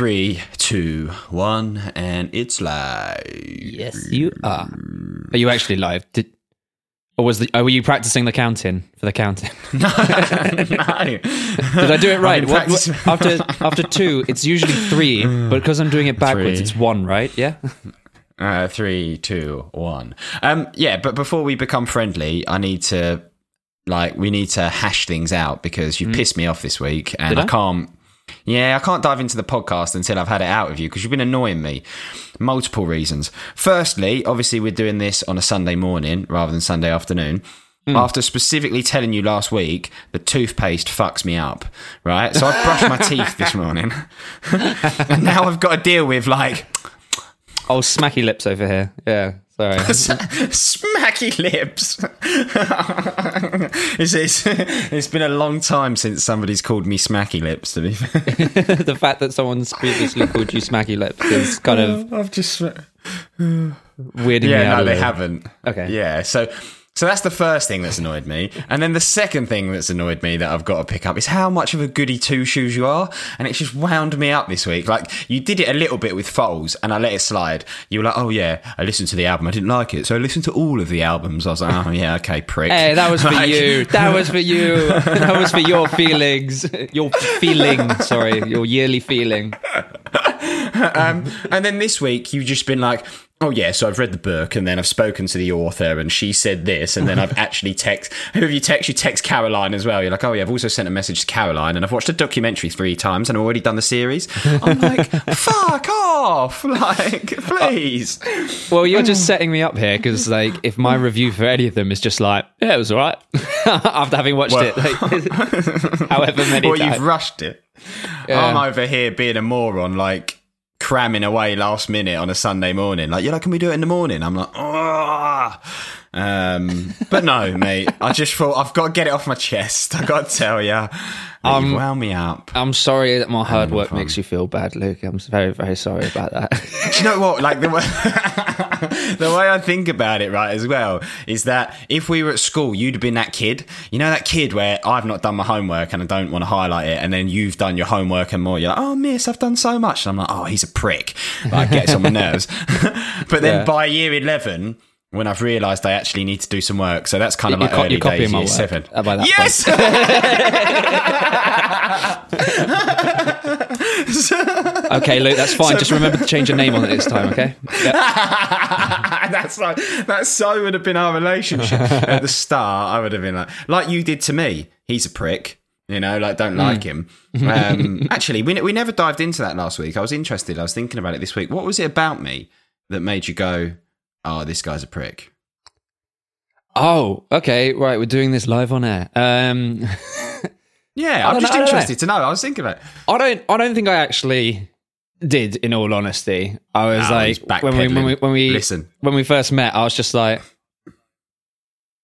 Three, two, one, and it's live. Yes, you are. Are you actually live? Did or was the? Oh, were you practicing the counting for the counting? no. Did I do it right? What- what- after after two, it's usually three, but because I'm doing it backwards, Three. it's one, right? Yeah. Uh, three, two, one. Um, yeah, but before we become friendly, I need to, like, we need to hash things out because you pissed me off this week, and Mm. I I? can't. Yeah, I can't dive into the podcast until I've had it out of you because you've been annoying me. Multiple reasons. Firstly, obviously, we're doing this on a Sunday morning rather than Sunday afternoon. Mm. After specifically telling you last week that toothpaste fucks me up, right? So I've brushed my teeth this morning, and now I've got to deal with like Oh, smacky lips over here. Yeah. Sorry. Smacky lips. it's, it's, it's been a long time since somebody's called me smacky lips. To be fair, the fact that someone's previously called you smacky lips is kind of I've just weirding me out. yeah, no, they haven't. Okay. yeah. So, so that's the first thing that's annoyed me, and then the second thing that's annoyed me that I've got to pick up is how much of a goody two shoes you are, and it's just wound me up this week. Like you did it a little bit with Foals, and I let it slide. You were like, "Oh yeah, I listened to the album, I didn't like it, so I listened to all of the albums." I was like, "Oh yeah, okay, prick." Hey, that was for Like- you. That was for you. That was for your feelings. Your feeling. Sorry, your yearly feeling. um, and then this week you've just been like, oh yeah, so I've read the book and then I've spoken to the author and she said this and then I've actually text who have you text? You text Caroline as well. You're like, oh yeah, I've also sent a message to Caroline and I've watched a documentary three times and I've already done the series. I'm like, fuck off, like please. Uh, well, you're just setting me up here because, like, if my review for any of them is just like, yeah, it was all right after having watched Well- it, like, however many Well, times. you've rushed it. Yeah. I'm over here being a moron, like cramming away last minute on a Sunday morning. Like, you're like, can we do it in the morning? I'm like, oh. Um, but no, mate. I just thought I've got to get it off my chest. I got to tell you, um, you wound me up. I'm sorry that my hard work makes you feel bad, Luke. I'm very, very sorry about that. Do you know what? Like the way, the way I think about it, right, as well, is that if we were at school, you'd have been that kid. You know that kid where I've not done my homework and I don't want to highlight it, and then you've done your homework and more. You're like, oh, miss, I've done so much, and I'm like, oh, he's a prick. Like, gets on my nerves. but then Yeah. by year eleven. When I've realised I actually need to do some work, so that's kind of You're like co- early you're days, my year seven. by that yes, okay, Luke, that's fine. Just remember to change your name on it this time, okay? Yeah. that's like that. So would have been our relationship at the start. I would have been like, like you did to me. He's a prick. You know, like don't like him. Um, actually, we we never dived into that last week. I was interested. I was thinking about it this week. What was it about me that made you go, "Oh, this guy's a prick"? Oh, okay, right. We're doing this live on air. Um, Yeah, I'm just know, interested to know. I was thinking about. It. I don't. I don't think I actually did. In all honesty, I was he's like when we when we when we Listen, when we first met, I was just like,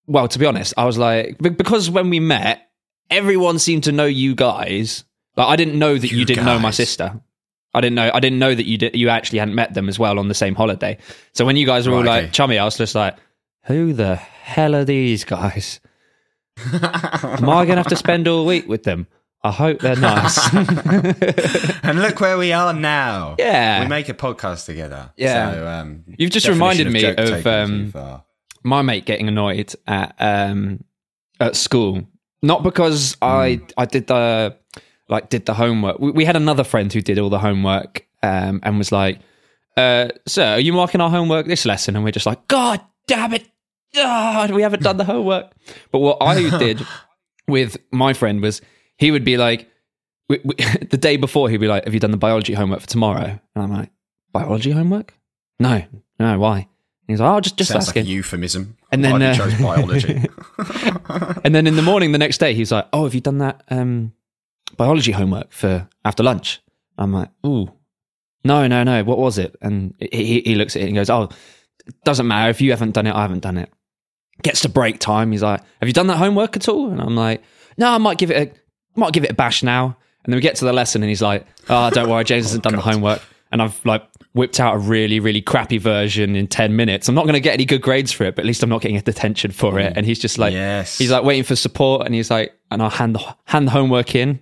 well, to be honest, I was like because when we met, everyone seemed to know you guys. Like I didn't know that you, You didn't know my sister. I didn't know. I didn't know that you did. You actually hadn't met them as well on the same holiday. So when you guys were all Right, like okay. chummy, I was just like, who the hell are these guys? Am I going to have to spend all week with them? I hope they're nice. and look where we are now. Yeah. we make a podcast together. Yeah. so, um, You've just reminded me of, um, my mate getting annoyed at um at school not because i i did the like did the homework. We, we had another friend who did all the homework um and was like uh sir are you marking our homework this lesson? And we're just like god damn it. Ah, we haven't done the homework. But what i did with my friend was he would be like we, we, the day before he'd be like have you done the biology homework for tomorrow? And i'm like biology homework? No no why? He's like oh just just Sounds asking like a euphemism. And then, uh, chose biology. And then in the morning, the next day, he's like, "Oh, have you done that um, biology homework for after lunch?" I'm like, "Ooh, no, no, no. What was it?" And he, he- looks at it and goes, "Oh, doesn't matter. If you haven't done it, I haven't done it." Gets to break time. He's like, "Have you done that homework at all?" And I'm like, "No, I might give it a might give it a bash now." And then we get to the lesson, and he's like, "Oh, don't worry, James oh, hasn't done the homework." And I've like whipped out a really, really crappy version in ten minutes. I'm not going to get any good grades for it, but at least I'm not getting a detention for it. Mm. And he's just like, Yes. he's like waiting for support, and he's like, and I'll hand the hand the homework in,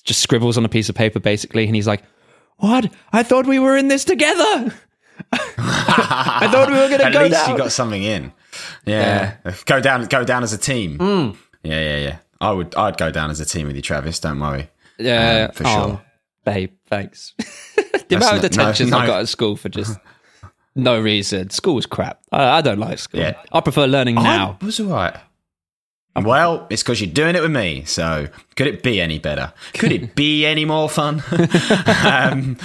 just scribbles on a piece of paper basically, and he's like, What? I thought we were in this together. I thought we were going to go down. At least you got something in. Yeah. Go down go down as a team. Mm. Yeah, yeah, yeah. I would I'd go down as a team with you, Travis, don't worry. yeah, um, for oh, sure. babe. Thanks. the amount of not- no, detentions I got at school for just no reason. School was crap. I, I don't like school. Yeah. I prefer learning now. I was alright. Well, it's because you're doing it with me. So, could it be any better? Could it be any more fun? um,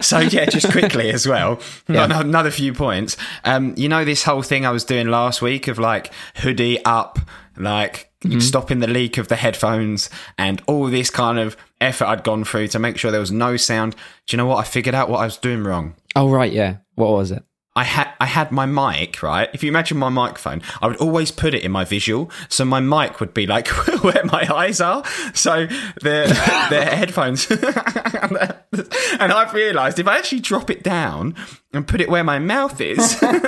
so, yeah, just quickly as well, Yeah. another few points. Um, you know, this whole thing I was doing last week of like hoodie up, like stopping the leak of the headphones, and all this kind of effort I'd gone through to make sure there was no sound. Do you know what? I figured out what I was doing wrong. Oh right, yeah. What was it? I had I had my mic right. If you imagine my microphone, I would always put it in my visual, so my mic would be like where my eyes are. So the the headphones, and I've realised if I actually drop it down and put it where my mouth is, and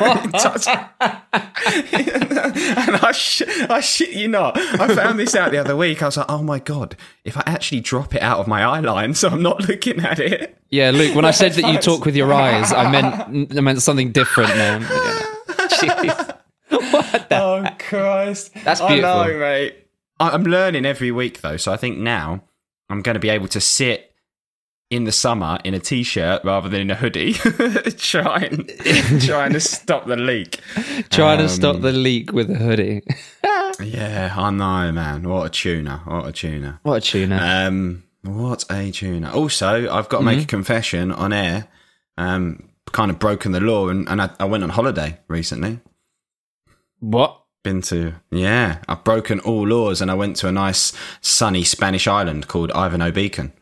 I sh- I shit you not, I found this out the other week. I was like, oh my god, if I actually drop it out of my eye line, so I'm not looking at it. Yeah, Luke. When I said that you talk with your eyes, I meant I meant something different, man. Jeez. What the? Oh Christ, That's I know, beautiful. mate. I'm learning every week though, so I think now I'm going to be able to sit in the summer in a t-shirt rather than in a hoodie, trying trying to stop the leak. Trying to Um, stop the leak with a hoodie. Yeah, I know, man. What a tuner! What a tuner! What a tuner. Um, what a tuner! Also, I've got to make a confession on air. Um, kind of broken the law, and, and I, I went on holiday recently. what? Been to yeah, I've broken all laws, and I went to a nice sunny Spanish island called Ivinghoe Beacon,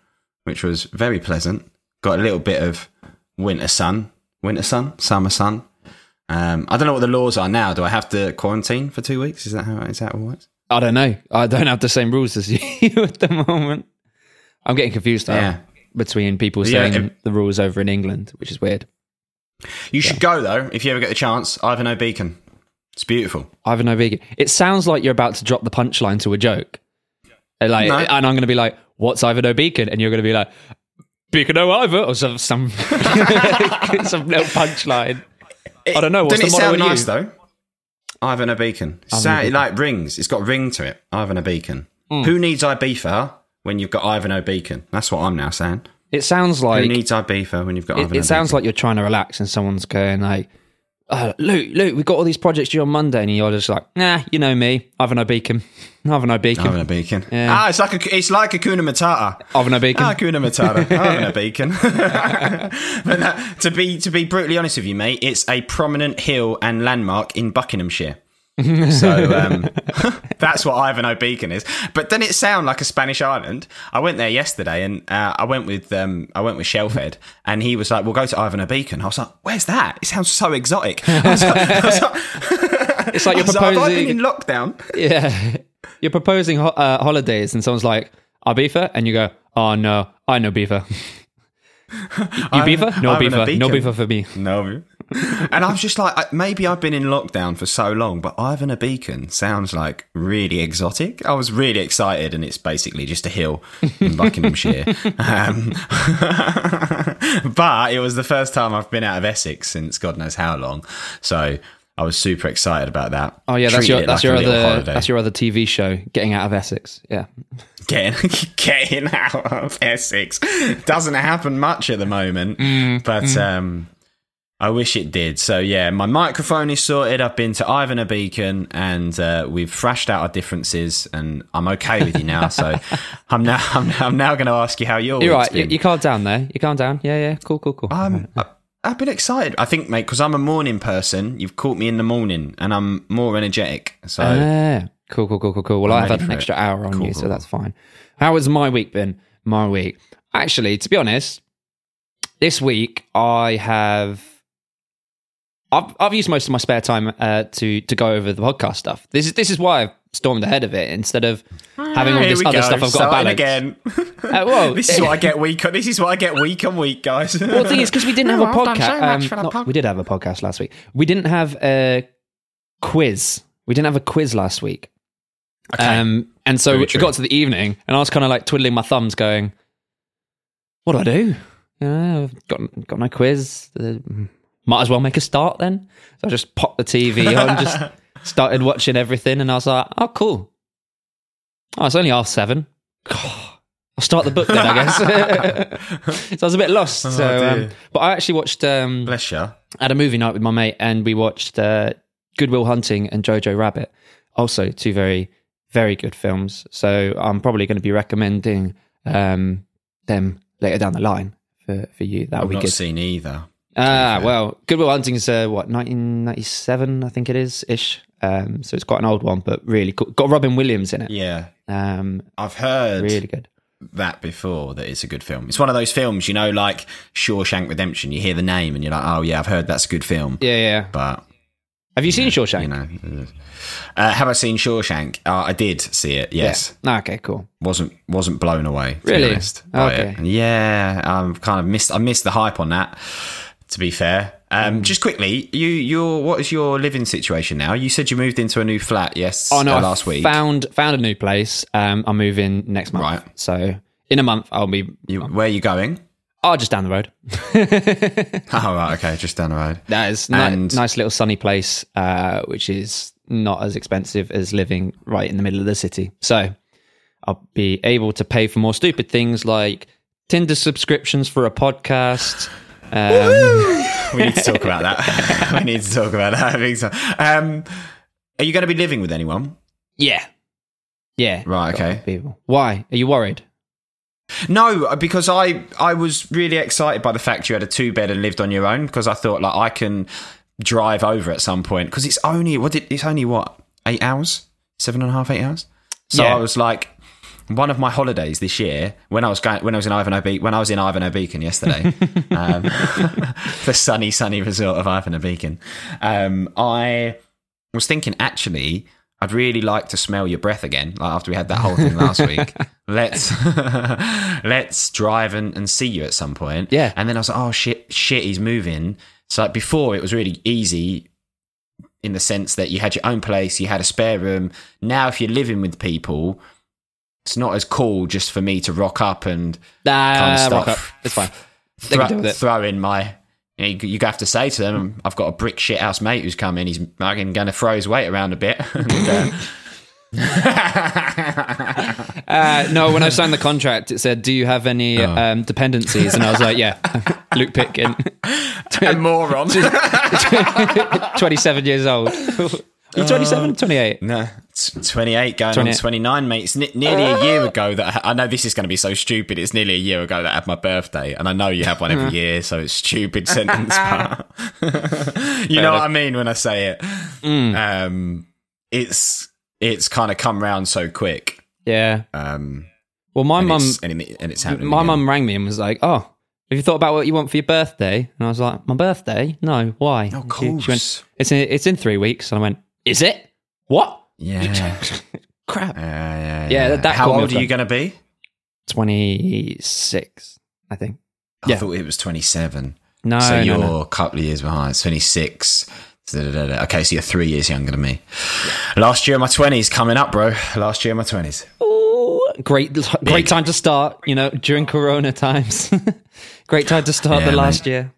which was very pleasant. Got a little bit of winter sun, winter sun, summer sun. Um, I don't know what the laws are now. Do I have to quarantine for two weeks? Is that how is that all right? I don't know. I don't have the same rules as you at the moment. I'm getting confused now Yeah. between people Yeah, saying the rules over in England, which is weird. You should go though if you ever get the chance. Ivinghoe Beacon, it's beautiful. Ivan Vegan. It sounds like you're about to drop the punchline to a joke. Like, No. and I'm going to be like, "What's Ivan Beacon?" And you're going to be like, "Beacon O'Iver," or some some some little punchline. I don't know. What's Doesn't the it sound with you? nice though? Ivinghoe Beacon. It like rings. It's got ring to it. Ivinghoe Beacon. Hmm. Who needs Ibiza when you've got Ivinghoe Beacon? That's what I'm now saying. It sounds like Who needs Ibiza when you've got it, Ivinghoe it sounds like you're trying to relax, and someone's going like, uh, "Luke, Luke, we've got all these projects due on Monday," and you're just like, "Nah, you know me, Ivan Beacon, Ivan Beacon, Ivinghoe Beacon. Yeah. Ah, it's like a, it's like a Kuna Matata. Ivan Beacon." Ah, Kuna Matata. Ivinghoe Beacon. but that, to be to be brutally honest with you, mate, it's a prominent hill and landmark in Buckinghamshire. so um, that's what Ivinghoe Beacon is. But doesn't it sound like a Spanish island? I went there yesterday, and uh, I went with um, I went with Shelfhead, and he was like, "We'll go to Ivinghoe Beacon." I was like, "Where's that? It sounds so exotic." I was like, like- It's like you're was like, "Have I proposing- been in lockdown. Yeah. You're proposing ho- uh, holidays, and someone's like, Ibiza? And you go, oh, no, I know Beaver. you Beaver? No I'm in a Beaver. No. Beaver for me. No. And I was just like, maybe I've been in lockdown for so long, but Ivan a Beacon sounds like really exotic. I was really excited, and it's basically just a hill in Buckinghamshire. um, but it was the first time I've been out of Essex since God knows how long. So I was super excited about that. Oh, yeah, that's Treated your, that's, like your other, holiday. that's your other TV show, Getting Out of Essex. Yeah. getting getting out of Essex. Doesn't happen much at the moment, Mm, but um, I wish it did. So yeah, my microphone is sorted. I've been to Ivan a Beacon, and uh, we've thrashed out our differences, and I'm okay with you now. So I'm now I'm, I'm now going to ask you how your You're week's right. You, been. you calm down there. You calm down. Yeah, yeah. Cool, cool, cool. I'm, I- I've been excited. I think, mate, because I'm a morning person. You've caught me in the morning, and I'm more energetic. So Ah, cool, cool, cool, cool, cool. Well, I'm I've had an for it. extra hour on Cool, you, cool, so that's fine. How has my week been? My week. Actually, to be honest, this week I have. I've, I've used most of my spare time uh, to to go over the podcast stuff. This is this is why I've stormed ahead of it instead of having all this other go, stuff I've got to balance. again. Uh, whoa, this is what I get week. On, this is what I get week on week, guys. Well, the thing is, because we didn't have a Oh, podcast. so um, not- pod- we did have a podcast last week. We didn't have a quiz. We didn't have a quiz last week. Um, and so Very it true. got to the evening, and I was kind of like twiddling my thumbs, going, "What do I do? know, I've got got my quiz. Uh, might as well make a start then. So I just popped the TV on, just started watching everything, and I was like, oh, cool. Oh, it's only half seven. I'll start the book then, I guess. so I was a bit lost. so, um, but I actually watched. Um, Bless you. had a movie night with my mate and we watched uh, Good Will Hunting and Jojo Rabbit. Also, two very, very good films. So I'm probably going to be recommending um, them later down the line for, for you. That I've would be not good. seen either. Ah, well, Good Will Hunting is uh, what 1997, I think it is ish. Um, so it's quite an old one, but really cool. Got Robin Williams in it. Yeah. Um, I've heard really good. that before that it's a good film. It's one of those films, you know, like Shawshank Redemption. You hear the name and you're like, oh, yeah, I've heard that's a good film. Yeah, yeah. But, Have you seen Shawshank? you know. Uh, have I seen Shawshank? Uh, I did see it, yes. Yeah. Okay, cool. Wasn't wasn't blown away, Really? Okay. Yeah, I've kind of missed I missed the hype on that, to be fair. Mm. Um, Just quickly, you your what is your living situation now? You said you moved into a new flat, yes, Oh no! uh, I last week. found found a new place. Um, I'm moving next month. Right. So in a month, I'll be. You, where are you going? Oh, just down the road. Oh, right, okay, just down the road. That is ni- nice little sunny place, uh, which is not as expensive as living right in the middle of the city. So I'll be able to pay for more stupid things like Tinder subscriptions for a podcast. Um, We need to talk about that. we need to talk about that. I think so. Um, are you going to be living with anyone? yeah, yeah. Right, okay. People. Why are you worried? No, because I I was really excited by the fact you had a two bed and lived on your own because I thought like I can drive over at some point because it's only what did it's only what eight hours, seven and a half, eight hours. So Yeah. I was like. One of my holidays this year, when I was going, when I was in Ivinghoe Beacon, when I was in Ivinghoe Beacon yesterday, um, the sunny, sunny resort of Ivinghoe Beacon, um, I was thinking actually I'd really like to smell your breath again. Like after we had that whole thing last week, let's let's drive and, and see you at some point. Yeah. And then I was like, oh shit, shit, he's moving. So like before, it was really easy in the sense that you had your own place, you had a spare room. Now, if you're living with people, it's not as cool just for me to rock up and Nah, Can't stop. rock up. It's fine. They throw, can deal with it. throw in my. You, know, you, you have to say to them, "I've got a brick shit house mate who's coming. He's fucking going to throw his weight around a bit." And, uh, Uh, no, when I signed the contract, it said, "Do you have any Oh. um, dependencies?" And I was like, "Yeah." Luke Pitkin, a moron. twenty-seven years old. Are you 27, 28? no, it's 28 going 28. on 29, mate. It's ne- nearly a year ago that I, I know this is going to be so stupid. It's nearly a year ago that I had my birthday, and I know you have one every year, so it's stupid sentence, but you know what I mean when I say it. Um, it's it's kind of come round so quick. Yeah. Um, Well, my mum, and, it- and it's happening. my mum rang me and was like, "Oh, have you thought about what you want for your birthday?" And I was like, "My birthday? No, why?" Of And she- She went, "It's in, it's in three weeks." And I went, "Is it? What? Yeah. yeah, Crap." yeah, Yeah, that- that How caught me old are you guard. going to be? Twenty-six, I think. I Yeah. thought it was 27. No, so no, you're no. a couple of years behind. It's 26. Da-da-da-da. Okay, so you're three years younger than me. Last year of my 20s coming up, bro. Last year of my 20s. Ooh, great, great time to start. You know, during Corona times. great time to start Yeah, the last year.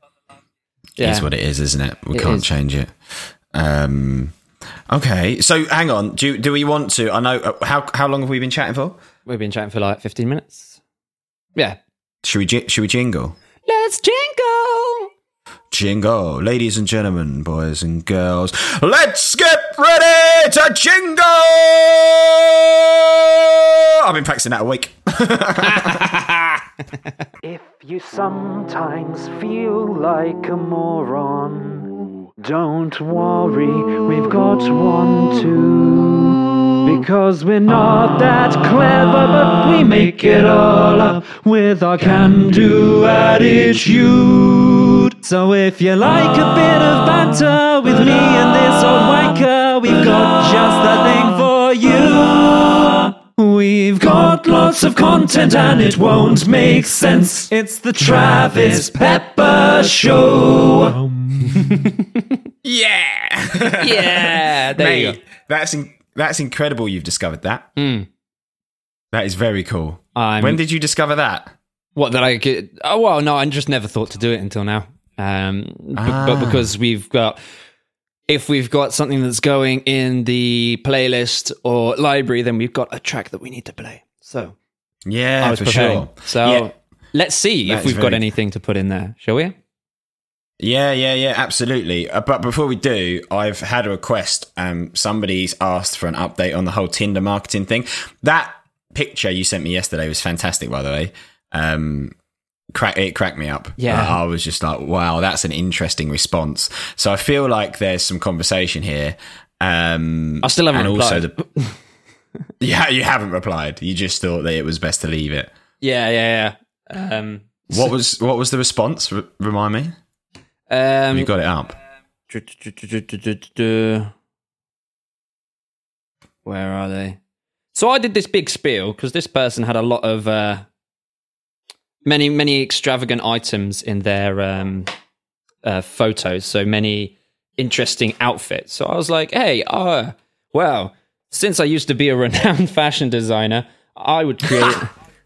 Yeah. It's what it is, isn't it? We It can't is. change it. Um, okay, so hang on. Do do we want to? I know. uh, How how long have we been chatting for? We've been chatting for like fifteen minutes. Yeah. Should we ji- should we jingle? Let's jingle. Jingle, ladies and gentlemen, boys and girls, let's get ready to jingle! I've been practicing that a week. If you sometimes feel like a moron, don't worry, we've got one too. Because we're not that clever, but we make it all up with our can do attitude. So if you like a bit of banter with me and this old wanker, we've got just the thing for you. We've got lots of content and it won't make sense. It's the Travis Pepper Show. yeah! Yeah, there you Mate, that's, in- that's incredible you've discovered that. Hmm. That is very cool. I'm when did you discover that? What that I could? Oh well, no, I just never thought to do it until now. Um, b- Ah. but because we've got, if we've got something that's going in the playlist or library, then we've got a track that we need to play. So Yeah, for preparing. sure. So Yeah. let's see That if we've got anything to put in there, shall we? Yeah, yeah, yeah, absolutely. Uh, but before we do, I've had a request. Um, somebody's asked for an update on the whole Tinder marketing thing. That picture you sent me yesterday was fantastic, by the way. Um, crack, it cracked me up. Yeah. Uh, I was just like, wow, that's an interesting response. So I feel like there's some conversation here. Um, I still haven't and also replied. the, yeah, you haven't replied. You just thought that it was best to leave it. Yeah, yeah, yeah. Um, What was what was the response? R- remind me. um, You got it up. Where are they? So I did this big spiel because this person had a lot of uh, many, many extravagant items in their um, uh, photos. So many interesting outfits. So I was like, "Hey, uh, well, since I used to be a renowned fashion designer, I would create."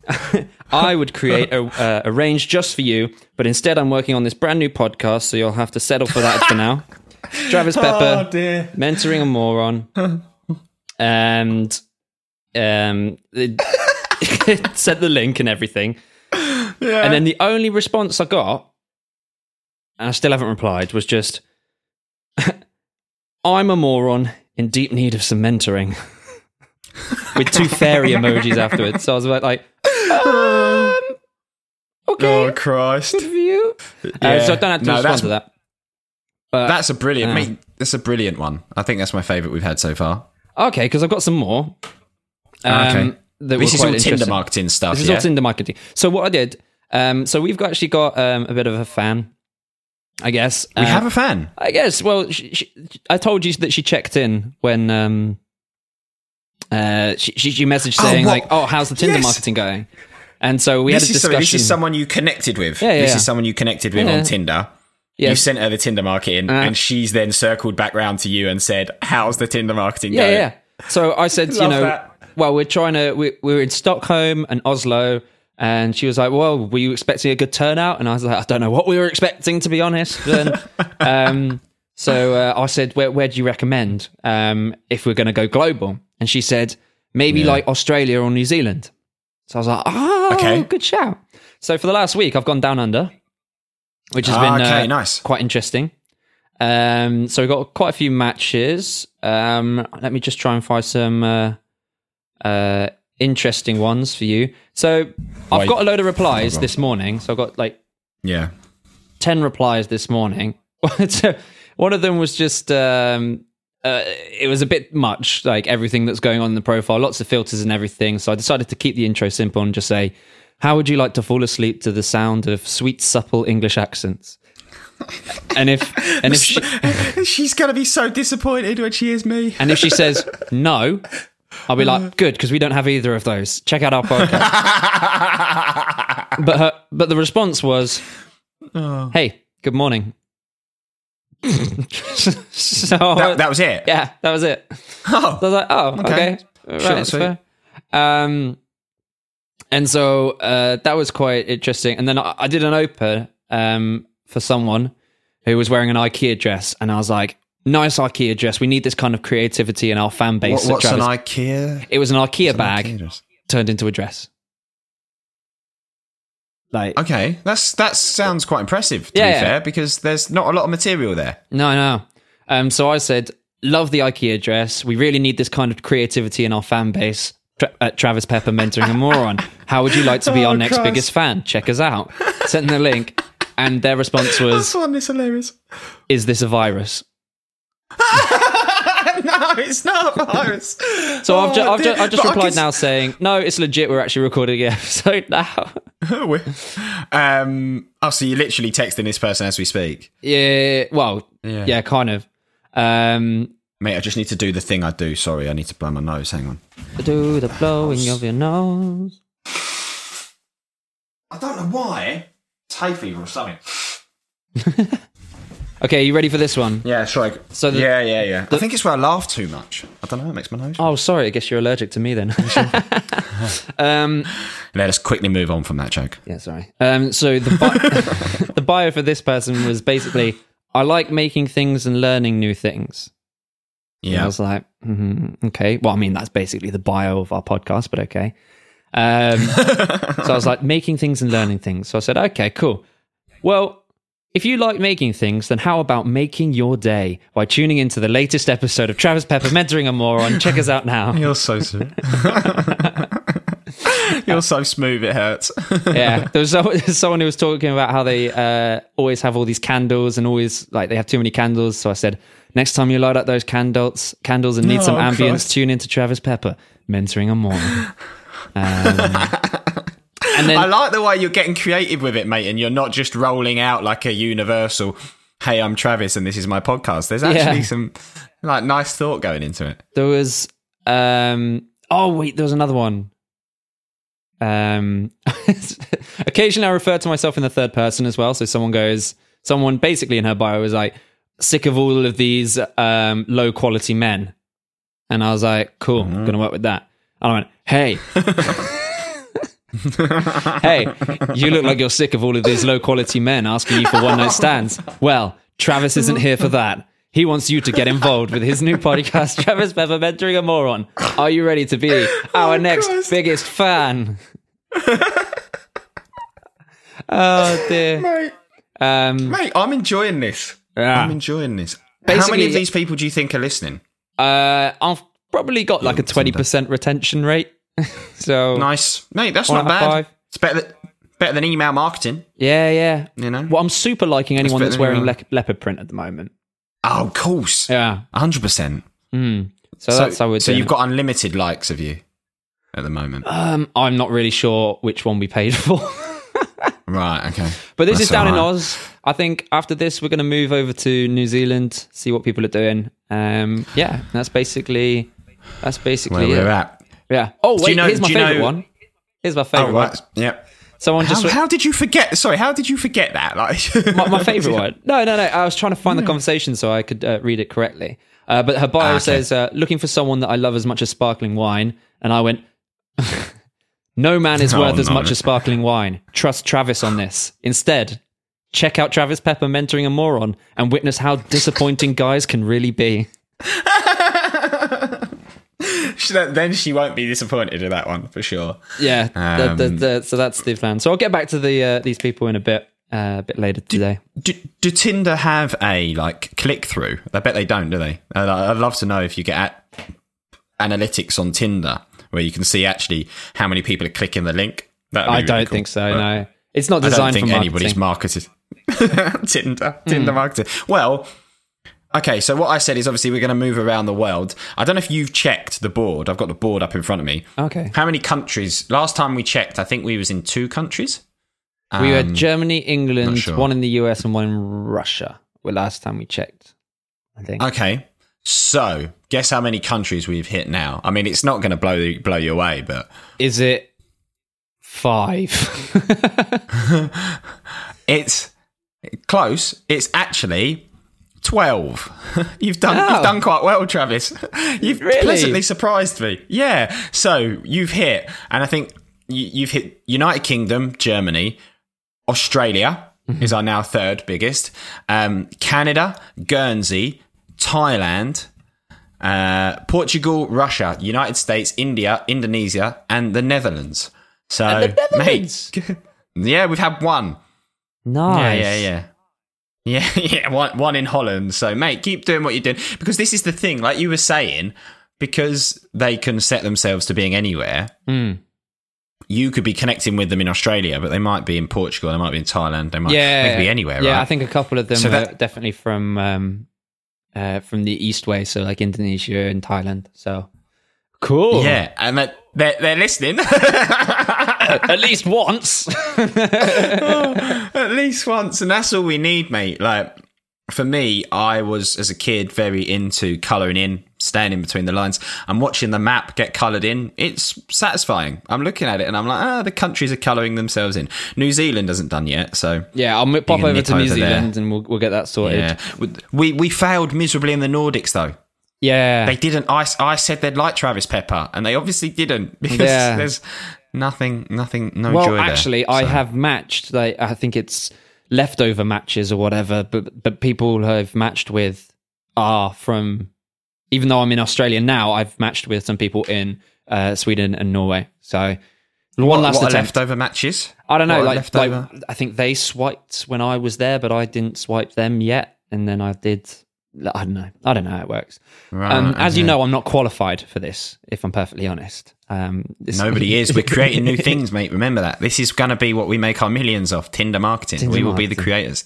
I would create a, uh, a range just for you, but instead I'm working on this brand new podcast, so you'll have to settle for that for now. Travis Pepper, dear. mentoring a moron, and um, it sent the link and everything. Yeah. And then the only response I got, and I still haven't replied, was just, "I'm a moron in deep need of some mentoring," with two fairy emojis afterwards. So I was about like, um, "Okay, Oh Christ! good for you." Uh, so I don't have to No, respond to that. But That's a brilliant. Yeah. mate, that's a brilliant one. I think that's my favourite we've had so far. okay, because I've got some more. Um, Okay. that This is all Tinder marketing stuff. This is yeah? all Tinder marketing. So what I did, um, so we've got, actually got um, a bit of a fan, I guess. we Uh, have a fan. I guess. Well, she, she, I told you that she checked in when um, uh, she, she she messaged Oh, saying what? like, "Oh, how's the Tinder Yes. marketing going?" And so we This had a discussion. this is someone you connected with. Yeah, yeah, this yeah. is someone you connected with Yeah. on Tinder. Yeah. You sent her the Tinder marketing, Uh. and she's then circled back round to you and said, "How's the Tinder marketing yeah, going?" yeah. So I said, you know, that. well, we're trying to. We were in Stockholm and Oslo. And she was like, "Well, were you expecting a good turnout?" And I was like, "I don't know what we were expecting, to be honest." And, um, so uh, I said, "Where, where do you recommend um, if we're going to go global?" And she said, "Maybe Yeah. like Australia or New Zealand." So I was like, "Oh, Okay. good shout." So for the last week, I've gone down under, which has Ah, been okay, uh, nice. quite interesting. Um, so we've got quite a few matches. Um, let me just try and find some uh, uh, interesting ones for you. So I've Wait. got a load of replies this morning. So I've got like Yeah. 10 replies this morning. so one of them was just, um, uh, it was a bit much, like everything that's going on in the profile, lots of filters and everything. So I decided to keep the intro simple and just say, How would you like to fall asleep to the sound of sweet, supple English accents? and if and if she, she's gonna be so disappointed when she hears me. and if she says no, I'll be like, good, because we don't have either of those. Check out our podcast. but her, but the response was, "Hey, good morning." so That, that was it. yeah, that was it. Oh. So I was like, oh, okay, Okay. right, Short and that's sweet. fair. Um, and so uh, that was quite interesting. And then I, I did an open um for someone who was wearing an IKEA dress, and I was like, nice IKEA dress. We need this kind of creativity in our fan base. What, at what's an IKEA? It was an IKEA bag IKEA turned into a dress. Like Okay, that's that sounds quite impressive. To Yeah, be fair, because there's not a lot of material there. no, no. Um, so I said, love the IKEA dress. We really need this kind of creativity in our fan base. Tra- at Travis Pepper mentoring a moron. How would you like to be Oh, our next Christ. biggest fan? Check us out. Sent them the link, and their response was, one is hilarious. "Is this a virus?" no, it's not a virus. So I've, ju- Oh, I've, ju- I've just But replied can now saying, "No, it's legit. We're actually recording an episode now." um, oh, so you're literally texting this person as we speak, yeah, well, Yeah. yeah, kind of. Um, mate. I just need to do the thing I do. Sorry, I need to blow my nose. Hang on. do the blowing of your nose. I don't know why. It's hay fever or something. Okay, you ready for this one? Yeah, sure. So the- yeah, yeah, yeah. I think it's where I laugh too much. I don't know. It makes my nose. Oh, sorry. I guess you're allergic to me then. um, Let us quickly move on from that joke. yeah, sorry. Um, so the bi- the bio for this person was basically, I like making things and learning new things. And I was like, mhm, okay. Well, I mean, that's basically the bio of our podcast, but okay. Um, so I was like, making things and learning things. So I said, okay, cool. Well, if you like making things, then how about making your day by tuning into the latest episode of Travis Pepper Mentoring a Moron? Check us out now. You're so smooth. You're so smooth. It hurts. yeah, there was someone who was talking about how they uh, always have all these candles and always like they have too many candles. So I said, next time you light up those candles, candles and need some Oh, ambience, Christ. tune into Travis Pepper mentoring a Moron. Um, and then I like the way you're getting creative with it, mate, and you're not just rolling out like a universal. Hey, I'm Travis, and this is my podcast. There's actually Yeah. some like nice thought going into it. there was um oh wait there was another one um occasionally i refer to myself in the third person as well so someone goes someone basically in her bio was like sick of all of these um low quality men and i was like cool i'm gonna work with that and i went hey hey you look like you're sick of all of these low quality men asking you for one night stands well travis isn't here for that he wants you to get involved with his new podcast, Travis Pepper Mentoring a Moron. Are you ready to be our next Christ. biggest fan? oh dear. Mate, Um, mate, I'm enjoying this. Yeah. I'm enjoying this. How many of these people do you think are listening? uh, I've probably got like a twenty percent retention rate. so Nice, mate. That's not bad. five. It's better than better than email marketing. yeah, yeah. You know. Well, I'm super liking anyone that's wearing le- leopard print at the moment. Oh, of course. Yeah. hundred percent. Mm. So, that's how we're so you've it. got unlimited likes of you at the moment. Um, I'm not really sure which one we paid for. right. Okay. But this That's is down in. Oz. I think after this, we're going to move over to New Zealand, see what people are doing. Um, yeah, that's basically that's basically Where it. we're at. Yeah. Oh wait, you know- here's my favorite know- one. Here's my Oh, favorite one. right. Yeah. Someone How, just how did you forget? Sorry, how did you forget that? Like my, my favorite one. No, no, no. I was trying to find the conversation so I could uh, read it correctly. Uh, but her bio Ah, okay. says, uh, "Looking for someone that I love as much as sparkling wine," and I went. No man is Oh, worth as no. much as sparkling wine. Trust Travis on this. Instead, check out Travis Pepper mentoring a moron and witness how disappointing guys can really be. She- then she won't be disappointed with that one for sure. Yeah, the- the- Um, the- so that's the plan. So I'll get back to the uh, these people in a bit, uh, a bit later today. Do, do Tinder have a like click through? I bet they don't, do they? And I- I'd love to know if you get at analytics on Tinder where you can see actually how many people are clicking the link. That'd I really don't cool. think so. But No, it's not I designed don't think for anybody's marketing. marketed Tinder. Tinder marketing. Well, okay. So what I said is obviously we're going to move around the world. I don't know if you've checked the board. I've got the board up in front of me. okay, How many countries? Last time we checked, I think we was in two countries. we had Um, Germany, England, sure. one in the US, and one in Russia. Well, last time we checked, I think. Okay. So, guess how many countries we've hit now? I mean, it's not going to blow blow you away, but Is it five? it's close. It's actually twelve. you've done Oh. you've done quite well, Travis. You've Really? pleasantly surprised me. Yeah. So you've hit, and I think you, you've hit United Kingdom, Germany, Australia Mm-hmm. is our now third biggest. Um, Canada, Guernsey, Thailand. Uh, Portugal, Russia, United States, India, Indonesia, and the Netherlands. So, And the Netherlands? mate, yeah, we've had one. nice. Yeah, yeah, yeah. Yeah, yeah, one, one in Holland. So, mate, keep doing what you're doing. Because this is the thing, like you were saying, because they can set themselves to being anywhere, Mm. you could be connecting with them in Australia, but they might be in Portugal, they might be in Thailand, they might Yeah, they could be anywhere, Yeah, right? I think a couple of them So that- definitely from um, uh, from the East way, so like Indonesia and Thailand. So cool. yeah, and that, they're, they're listening. at least once. At least once, and that's all we need, mate. Like for me, I was as a kid very into colouring in, staying in between the lines, and watching the map get coloured in. It's satisfying. I'm looking at it and I'm like, ah, the countries are colouring themselves in. New Zealand hasn't done yet, so Yeah, I'll pop over to New over there. Zealand and we'll we'll get that sorted. yeah. We we failed miserably in the Nordics though. Yeah. They didn't. I, I said they'd like Travis Pepper, and they obviously didn't because Yeah. there's nothing, nothing, no well, joy there. actually, I So- have matched. Like, I think it's leftover matches or whatever. But but people I've matched with are from. Even though I'm in Australia now, I've matched with some people in uh, Sweden and Norway. So one What, last what attempt. leftover matches? I don't know. What Like, leftover? like I think they swiped when I was there, but I didn't swipe them yet. And then I did. I don't know. I don't know how it works. Right, um, as you know, I'm not qualified for this. If I'm perfectly honest, um, this- Nobody is. We're creating new things, mate. Remember that. This is going to be what we make our millions of. Tinder marketing. Tinder we will be the creators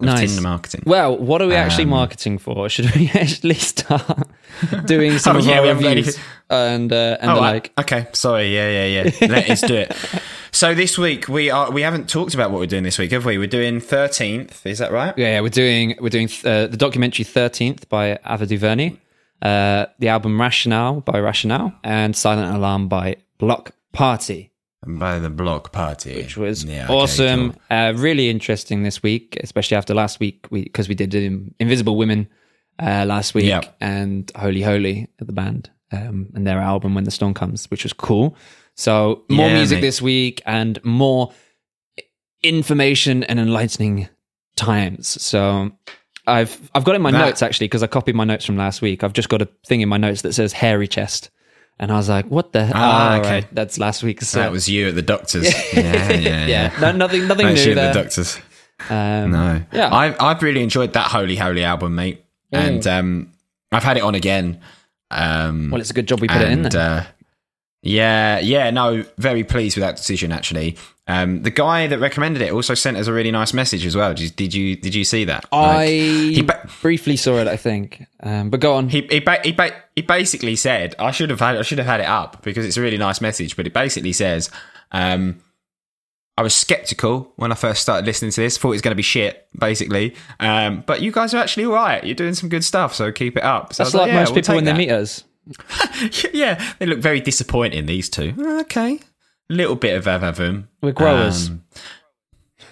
of Nice. Tinder marketing. Well, what are we actually Um, marketing for? Should we actually start doing some Oh, of yeah, our reviews and uh, and Oh, the I- like? okay. Sorry. Yeah, yeah, yeah. Let's do it. So this week we are. We haven't talked about what we're doing this week, have we? We're doing thirteenth. Is that right? Yeah, yeah, we're doing we're doing uh, the documentary Thirteenth by Ava DuVernay, uh, the album Rationale by Rationale, and Silent Alarm by Bloc Party, And By the Bloc Party, which was Yeah, okay, awesome. cool. Uh, really interesting this week, especially after last week because we, did um, Invisible Women uh, last week Yeah. and Holy Holy at the band um, and their album When the Storm Comes, which was cool. So more Yeah, music mate. this week and more information and enlightening times. So I've I've got in my That- notes actually because I copied my notes from last week. I've just got a thing in my notes that says hairy chest, and I was like, "What the? Ah, oh, okay. right, that's last week's. That uh, was you at the doctor's. yeah, yeah, yeah. yeah, no, nothing nothing That's new you there. at the doctor's. Um, No. Yeah. I've I've really enjoyed that Holy Holy album, mate. And um I've had it on again. Um Well, it's a good job we put it in there. Uh, yeah, yeah, no, very pleased with that decision actually. Um the guy that recommended it also sent us a really nice message as well. Did you did you, did you see that? I Like, he ba- briefly saw it, I think, um, but go on. he he, ba- he, ba- he basically said I should have had I should have had it up because it's a really nice message, but it basically says um I was skeptical when I first started listening to this. Thought it was going to be shit, basically. Um, but you guys are actually all right. You're doing some good stuff, so keep it up. So That's was like yeah, most we'll people take when they meet us. yeah, they look very disappointing. These two. Okay, little bit of avavum. We're growers. Um,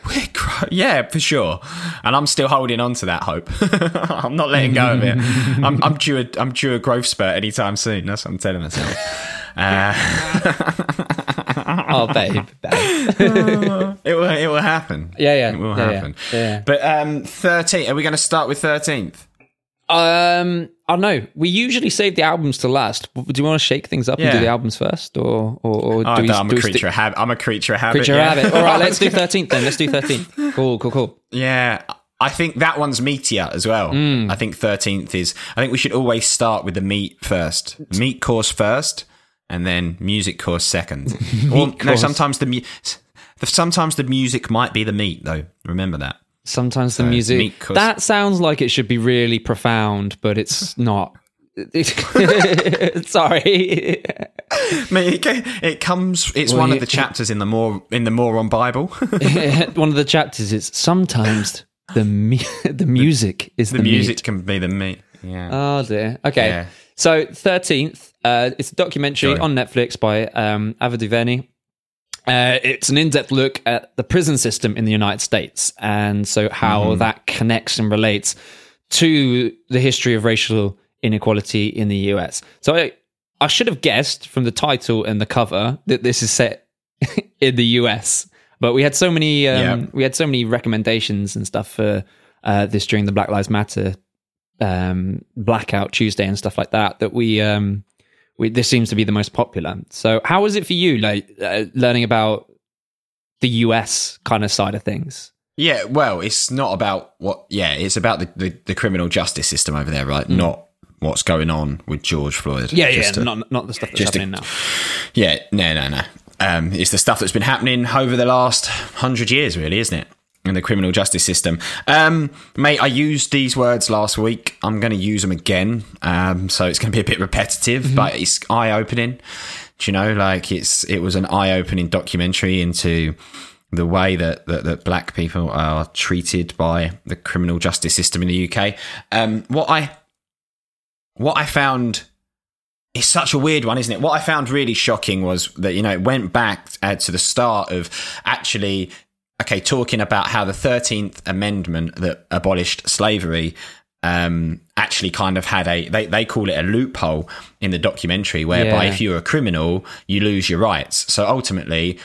we're gro- yeah, for sure. And I'm still holding on to that hope. I'm not letting go of it. I'm, I'm due. A, I'm due a growth spurt anytime soon. That's what I'm telling myself. Uh, oh, babe, babe. it will. It will happen. Yeah, yeah, It will yeah, yeah, happen. yeah. But um, thirteen. Are we going to start with thirteenth? Um, I don't know. We usually save the albums to last. Do you want to shake things up and do the albums first, or or, or Oh, do we? no, I'm do a creature of habit. I'm a creature of habit. Creature yeah. rabbit. All right, let's do thirteenth then. Let's do thirteenth. Cool, cool, cool. Yeah, I think that one's meatier as well. Hmm. I think thirteenth is. I think we should always start with the meat first. Meat course first, and then music course second. or no, sometimes the mu- sometimes the music might be the meat though. Remember that. Sometimes the meat music that sounds like it should be really profound, but it's not. Sorry. Mate, it, it comes. It's Well, one you- of the chapters in the more in the Moron Bible. One of the chapters is sometimes the mu- the music is the, the music meat. can be the meat. Yeah. Oh dear. Okay. Yeah. So thirteenth, uh, it's a documentary Sorry. on Netflix by um, Ava DuVernay. Uh, it's an in-depth look at the prison system in the United States, and so how Mm-hmm. that connects and relates to the history of racial inequality in the US. So I, I should have guessed from the title and the cover that this is set in the US, but we had so many um, Yeah. we had so many recommendations and stuff for uh, this during the Black Lives Matter um, Blackout Tuesday and stuff like that that we um, we this seems to be the most popular. So how was it for you, like uh, learning about the US kind of side of things? Yeah, well, it's not about what. Yeah, it's about the, the, the criminal justice system over there, right? Not what's going on with George Floyd. Yeah, Just yeah, to- not not the stuff that's just to- now. yeah. No, no, no. Um, it's the stuff that's been happening over the last hundred years, really, isn't it? In the criminal justice system, um, mate. I used these words last week. I'm going to use them again, um, so it's going to be a bit repetitive, Mm-hmm. but it's eye opening. Do you know, like it's it was an eye opening documentary into the way that, that, that black people are treated by the criminal justice system in the UK. Um, what I what I found it's such a weird one, isn't it? What I found really shocking was that you know it went back to the start of actually okay talking about how the Thirteenth Amendment that abolished slavery um, actually kind of had a they, they call it a loophole in the documentary whereby Yeah. if you're a criminal you lose your rights. So ultimately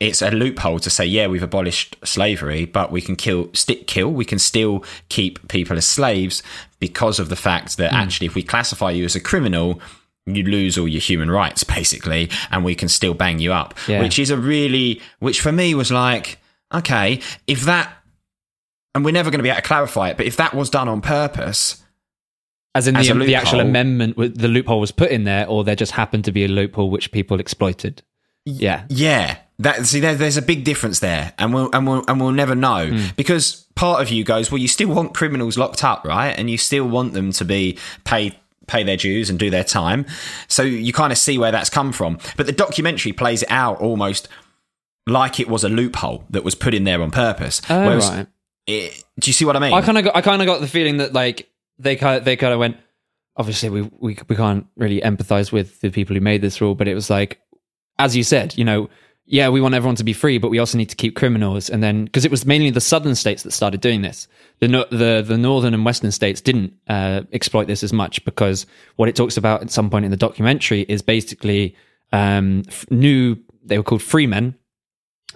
it's a loophole to say, yeah, we've abolished slavery, but we can kill, stick kill. We can still keep people as slaves because of the fact that actually, if we classify you as a criminal, you lose all your human rights, basically, and we can still bang you up. Yeah. Which is a really, which for me was like, okay, if that, and we're never going to be able to clarify it, but if that was done on purpose, As in As the, a the actual amendment, the loophole was put in there, or there just happened to be a loophole which people exploited. Yeah. Yeah, that see, there, there's a big difference there, and we'll and we'll and we'll never know Hmm. because part of you goes, well, you still want criminals locked up, right? And you still want them to be paid pay their dues and do their time. So you kind of see where that's come from. But the documentary plays it out almost like it was a loophole that was put in there on purpose. Oh, Whereas right. it, do you see what I mean? I kind of got, I kind of got the feeling that like they kind of, they kind of went. Obviously, we, we we can't really empathize with the people who made this rule, but it was like, as you said, you know, yeah, we want everyone to be free, but we also need to keep criminals. And then because it was mainly the southern states that started doing this, the no- the the northern and western states didn't uh, exploit this as much because what it talks about at some point in the documentary is basically um, f- new. They were called freemen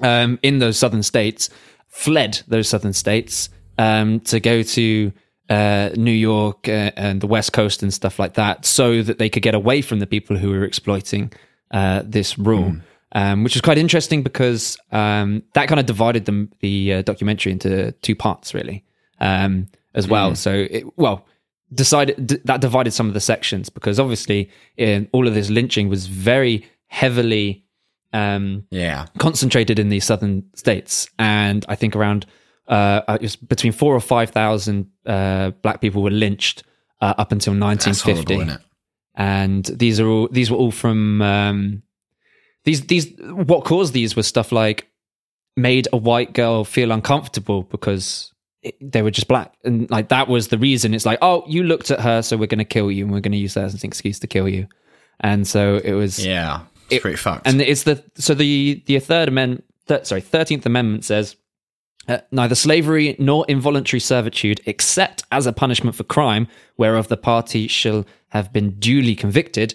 um, in those southern states fled those southern states um, to go to uh, New York uh, and the West Coast and stuff like that, so that they could get away from the people who were exploiting uh, this rule. Um, which is quite interesting because um, that kind of divided the, the uh, documentary into two parts, really, um, as well. So, it, well, decided d- that divided some of the sections because obviously, in, all of this lynching was very heavily um, yeah, concentrated in these southern states, and I think around uh, it was between four or five thousand uh, black people were lynched uh, up until that's 1950, horrible, and these are all these were all from um, these these what caused these was stuff like made a white girl feel uncomfortable because it, they were just black, and like that was the reason. It's like, oh, you looked at her, so we're going to kill you, and we're going to use that as an excuse to kill you, and so it was Yeah, it's It- pretty fucked. and it's the so the the third amendment th- sorry 13th amendment says uh, neither slavery nor involuntary servitude except as a punishment for crime whereof the party shall have been duly convicted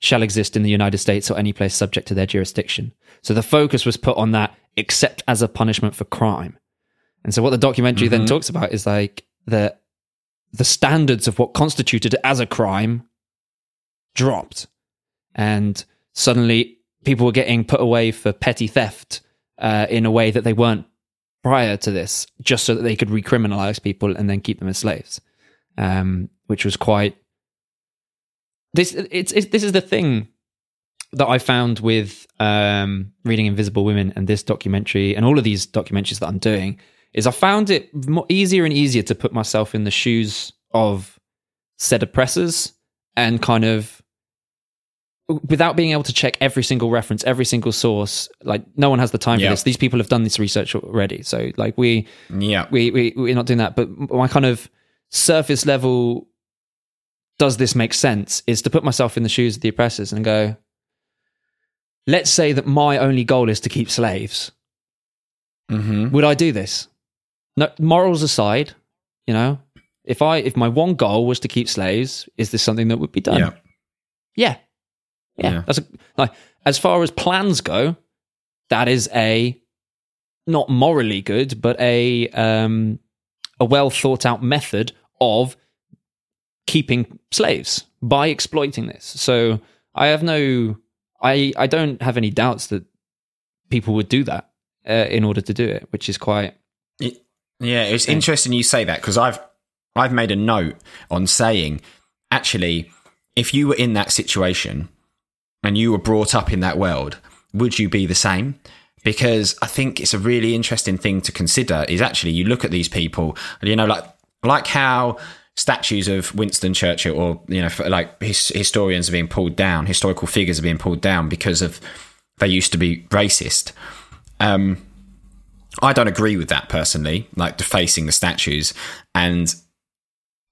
shall exist in the united states or any place subject to their jurisdiction. So the focus was put on that except as a punishment for crime. And so what the documentary then talks about is like the the standards of what constituted as a crime dropped. And suddenly people were getting put away for petty theft uh, in a way that they weren't prior to this, just so that they could recriminalize people and then keep them as slaves, um, which was quite. This it's, it's this is the thing that I found with um, reading Invisible Women and this documentary and all of these documentaries that I'm doing is I found it more easier and easier to put myself in the shoes of said oppressors and kind of without being able to check every single reference, every single source, like no one has the time Yeah. for this. These people have done this research already. So like we yeah, we, we we're not doing that. But my kind of surface level does this make sense is to put myself in the shoes of the oppressors and go, let's say that my only goal is to keep slaves. hmm Would I do this? No morals aside, you know, if I if my one goal was to keep slaves, is this something that would be done? yeah, Yeah. Yeah. Yeah. That's a, like as far as plans go, that is a not morally good, but a um a well thought out method of keeping slaves by exploiting this. So I have no I I don't have any doubts that people would do that uh, in order to do it, which is quite It- yeah, it's interesting you say that because I've I've made a note on saying actually, if you were in that situation and you were brought up in that world, would you be the same? Because I think it's a really interesting thing to consider. Is actually you look at these people, you know, like like how statues of Winston Churchill or you know, like his, historians are being pulled down, historical figures are being pulled down because of they used to be racist. Um, I don't agree with that personally, like defacing the statues, and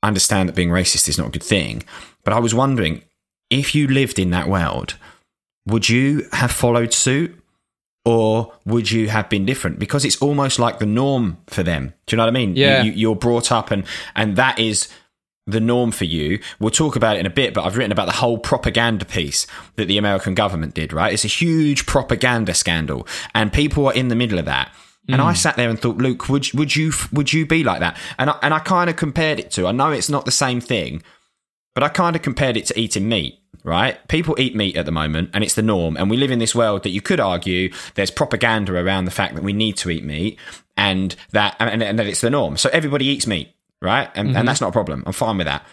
I understand that being racist is not a good thing. But I was wondering if you lived in that world, would you have followed suit? Or would you have been different? Because it's almost like the norm for them. Do you know what I mean? Yeah. You, you're brought up, and and that is the norm for you. We'll talk about it in a bit, but I've written about the whole propaganda piece that the American government did, right? It's a huge propaganda scandal, and people are in the middle of that. And I hmm. sat there and thought, Luke, would would you would you be like that? And I, and I kind of compared it to. I know it's not the same thing, but I kind of compared it to eating meat, right? People eat meat at the moment, and it's the norm. And we live in this world that you could argue there's propaganda around the fact that we need to eat meat, and that and, and that it's the norm. So everybody eats meat, right? And, and mm-hmm. that's not a problem. I'm fine with that.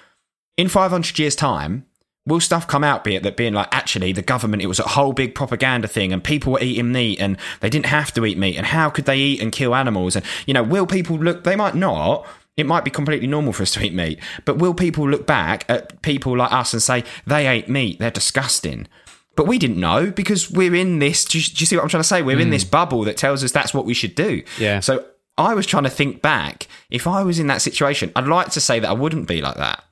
In 500 years' time, will stuff come out be it that being like actually the government it was a whole big propaganda thing and people were eating meat and they didn't have to eat meat and how could they eat and kill animals and you know will people look they might not it might be completely normal for us to eat meat but will people look back at people like us and say they ate meat they're disgusting but we didn't know because we're in this do you, do you see what i'm trying to say? We're in hmm. this bubble that tells us that's what we should do. Yeah. so i was trying to think back. If i was in that situation i'd like to say that i wouldn't be like that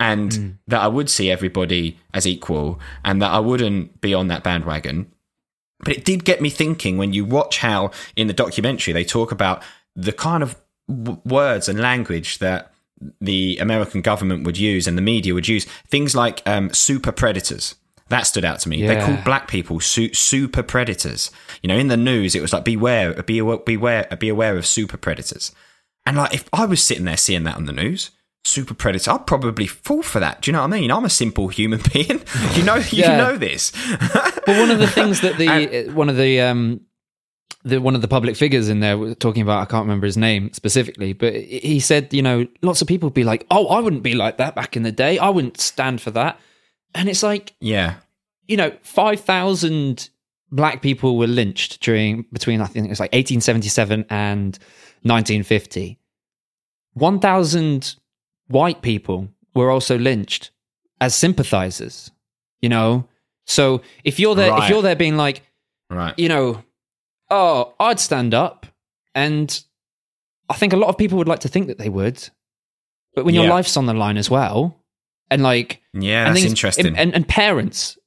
and hmm. that I would see everybody as equal and that I wouldn't be on that bandwagon. But it did get me thinking when you watch how in the documentary they talk about the kind of w- words and language that the American government would use and the media would use, things like um, super predators. That stood out to me. They called black people su- super predators. You know, in the news, it was like beware, be aware, beware, be aware of super predators. And like, if I was sitting there seeing that on the news, super predator, I'd probably fall for that. Do you know what I mean? I'm a simple human being. You know, you Yeah. know this. But one of the things that the one of the um the one of the public figures in there was talking about, I can't remember his name specifically, but he said, you know, lots of people would be like, "Oh, I wouldn't be like that back in the day. I wouldn't stand for that." And it's like, yeah, you know, five thousand black people were lynched during between I think it was like 1877 and 1950. One thousand white people were also lynched as sympathizers. You know, so if you're there, if you're there being like, right. you know, oh, I'd stand up, and I think a lot of people would like to think that they would, but when your life's on the line as well, and like Yeah, and that's interesting. And, and parents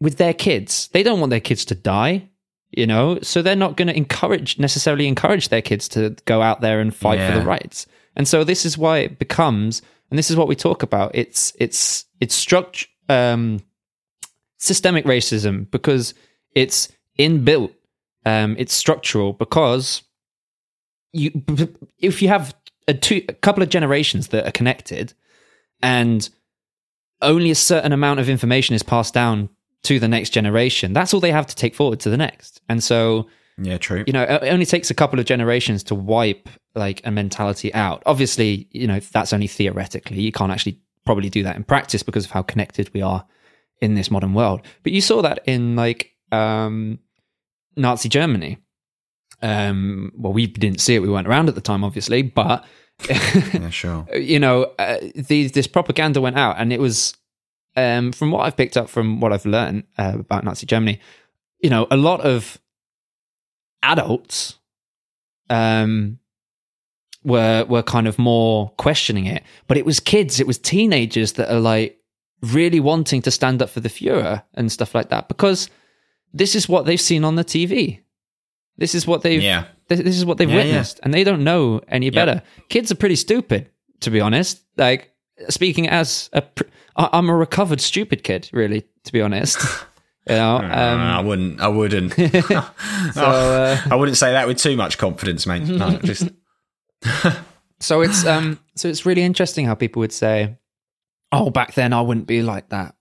with their kids, they don't want their kids to die, you know, so they're not going to encourage necessarily encourage their kids to go out there and fight for the rights. And so this is why it becomes, and this is what we talk about. It's it's it's structure um, systemic racism because it's inbuilt. Um, it's structural because you if you have a two a couple of generations that are connected and only a certain amount of information is passed down to the next generation that's all they have to take forward to the next. And so yeah, true. you know it only takes a couple of generations to wipe like a mentality out. Obviously you know that's only theoretically. You can't actually probably do that in practice because of how connected we are in this modern world. But you saw that in like um nazi germany um well we didn't see it we weren't around at the time obviously but yeah, sure. you know, uh, the, this propaganda went out, and it was, um, from what I've picked up from what I've learned uh, about Nazi Germany, you know, a lot of adults, um, were were kind of more questioning it, but it was kids, it was teenagers that are like really wanting to stand up for the Führer and stuff like that because this is what they've seen on the TV. This is what they've Yeah. this, this is what they've Yeah, yeah. witnessed, and they don't know any better. Kids are pretty stupid, to be honest. Like speaking as a, I'm a recovered stupid kid, really, to be honest. You know, Uh, I um, wouldn't. I wouldn't. so uh, I wouldn't say that with too much confidence, mate. No, just so it's um so it's really interesting how people would say, "Oh, back then I wouldn't be like that."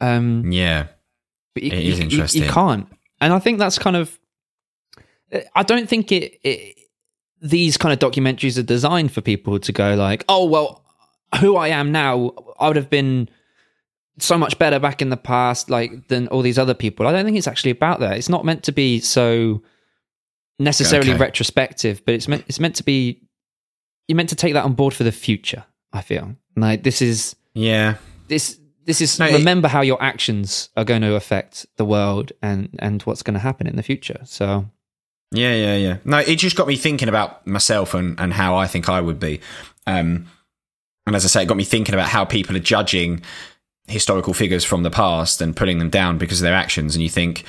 Um, yeah, but you, It is you- you- interesting. You, can't, and I think that's kind of. I don't think it, it. These kind of documentaries are designed for people to go like, "Oh well, who I am now, I would have been so much better back in the past, like than all these other people." I don't think it's actually about that. It's not meant to be so necessarily Okay. retrospective, but it's meant it's meant to be. You're meant to take that on board for the future. I feel like this is yeah, this this is No, it- remember how your actions are going to affect the world and and what's going to happen in the future so Yeah, yeah, yeah. No, it just got me thinking about myself and, and how I think I would be. Um, and as I say, it got me thinking about how people are judging historical figures from the past and pulling them down because of their actions. And you think,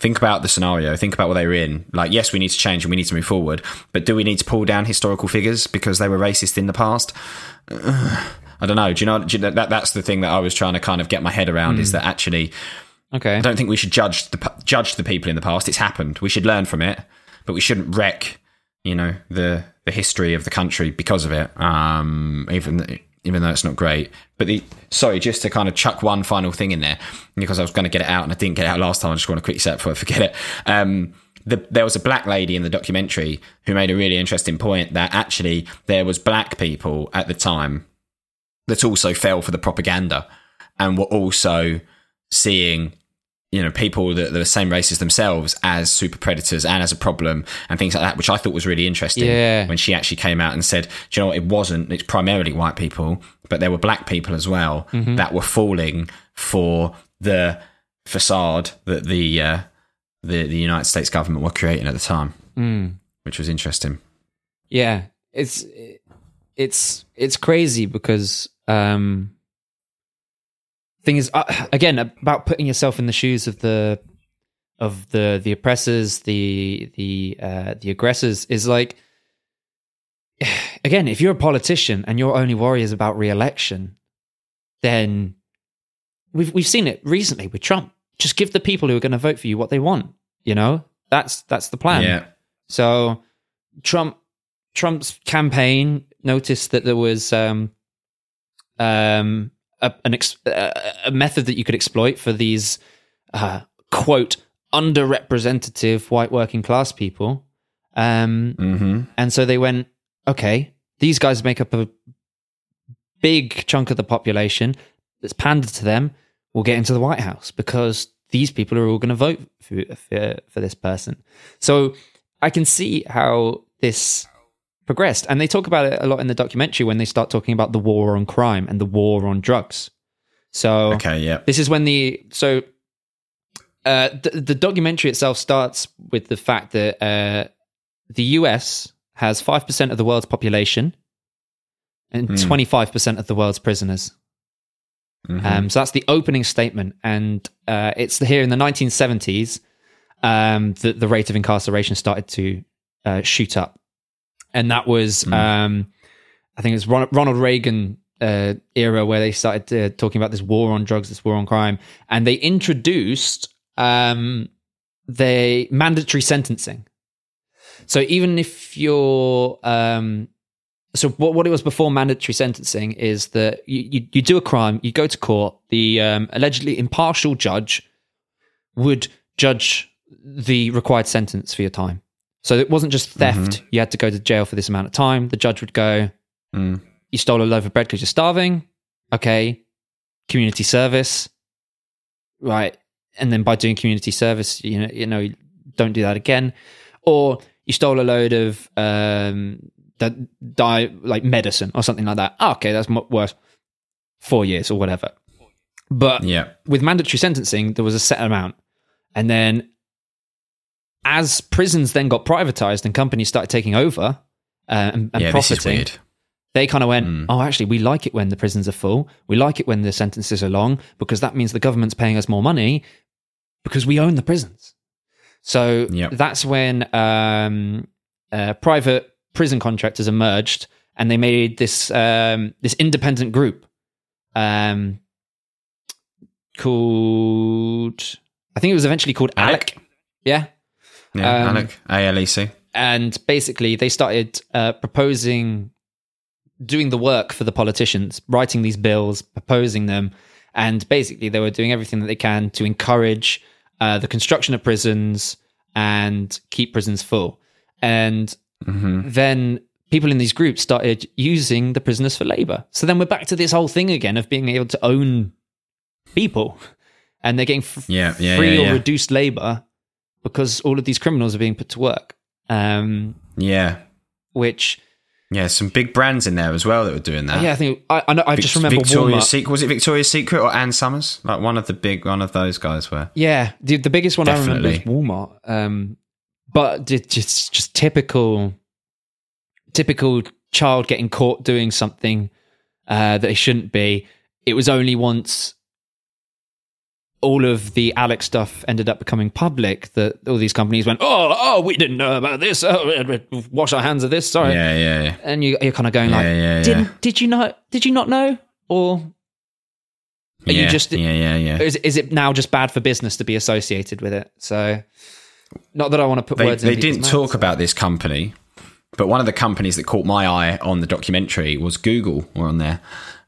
think about the scenario, think about what they were in. Like, yes, we need to change and we need to move forward, but do we need to pull down historical figures because they were racist in the past? I don't know. Do you know, do you know that that's the thing that I was trying to kind of get my head around is that actually Okay. I don't think we should judge the judge the people in the past. It's happened. We should learn from it, but we shouldn't wreck, you know, the the history of the country because of it. Um, even even though it's not great. But the sorry, just to kind of chuck one final thing in there because I was going to get it out and I didn't get it out last time. I just want to quickly say it before I forget it. Um, the, there was a black lady in the documentary who made a really interesting point that actually there was black people at the time that also fell for the propaganda and were also seeing you know people that, the same races themselves as super predators and as a problem and things like that which i thought was really interesting Yeah. when she actually came out and said do you know what it wasn't it's primarily white people but there were black people as well that were falling for the facade that the uh, the the united states government were creating at the time Mm. which was interesting Yeah, it's it's it's crazy because um thing is uh, again about putting yourself in the shoes of the of the the oppressors, the the uh the aggressors is like again, if you're a politician and your only worry is about re-election, then we've we've seen it recently with Trump. Just give the people who are going to vote for you what they want, you know? That's that's the plan. yeah So Trump Trump's campaign noticed that there was um, um, a, an ex- a, a method that you could exploit for these uh, quote underrepresentative white working class people, um, mm-hmm and so they went, okay, these guys make up a big chunk of the population. Let's pander to them. We'll get into the White House because these people are all going to vote for, for for this person. So I can see how this progressed, and they talk about it a lot in the documentary when they start talking about the war on crime and the war on drugs. So okay yeah this is when the so uh, the, the documentary itself starts with the fact that uh, the US has five percent of the world's population and twenty five percent of the world's prisoners. Mhm. Um, so that's the opening statement, and uh, it's here in the 1970s um, that the rate of incarceration started to uh, shoot up, and that was um, I think it was Ron- Ronald Reagan uh, era where they started uh, talking about this war on drugs, this war on crime, and they introduced um, the mandatory sentencing. So even if you're um, so what, what it was before mandatory sentencing is that you, you, you do a crime, you go to court, the um, allegedly impartial judge would judge the required sentence for your time. So it wasn't just theft, you had to go to jail for this amount of time. The judge would go, Mm. You stole a loaf of bread because you're starving. Okay. Community service. Right. And then by doing community service, you know, you know, don't do that again. Or you stole a load of um that die like medicine or something like that. Ah, okay, that's mo- worth four years or whatever. But yeah with mandatory sentencing, there was a set amount. And then as prisons then got privatized and companies started taking over uh, and, and yeah profiting, they kind of went, oh, actually, we like it when the prisons are full. We like it when the sentences are long because that means the government's paying us more money because we own the prisons. So Yep. that's when um, uh, private prison contractors emerged and they made this um, this independent group um, called, I think it was eventually called ALEC? ALEC. Yeah yeah Um, ALEC ALEC and basically they started uh, proposing doing the work for the politicians writing these bills proposing them and basically they were doing everything that they can to encourage uh, the construction of prisons and keep prisons full. And Mm-hmm. then people in these groups started using the prisoners for labor. So then we're back to this whole thing again of being able to own people. And they're getting f- Yeah, yeah, free yeah, or reduced labor because all of these criminals are being put to work. Um, yeah. which yeah some big brands in there as well that were doing that. yeah, I think I, I, know, I just remember Victoria's Secret was it Victoria's Secret or Ann Summers? Like one of the big one of those guys were. Yeah, the, the biggest one I remember was Walmart. Um, but it's just just typical typical child getting caught doing something uh, that they shouldn't be. It was only once all of the ALEC's stuff ended up becoming public that all these companies went, oh, oh, we didn't know about this. Oh, wash our hands of this. Sorry. Yeah, yeah, yeah. And you, you're kind of going like, Yeah, yeah, didn't did you not did you not know or are yeah, you just yeah, yeah, yeah. is is it now just bad for business to be associated with it? So, not that I want to put They, words. in they didn't mouths. talk about this company, but one of the companies that caught my eye on the documentary was Google. Were on there.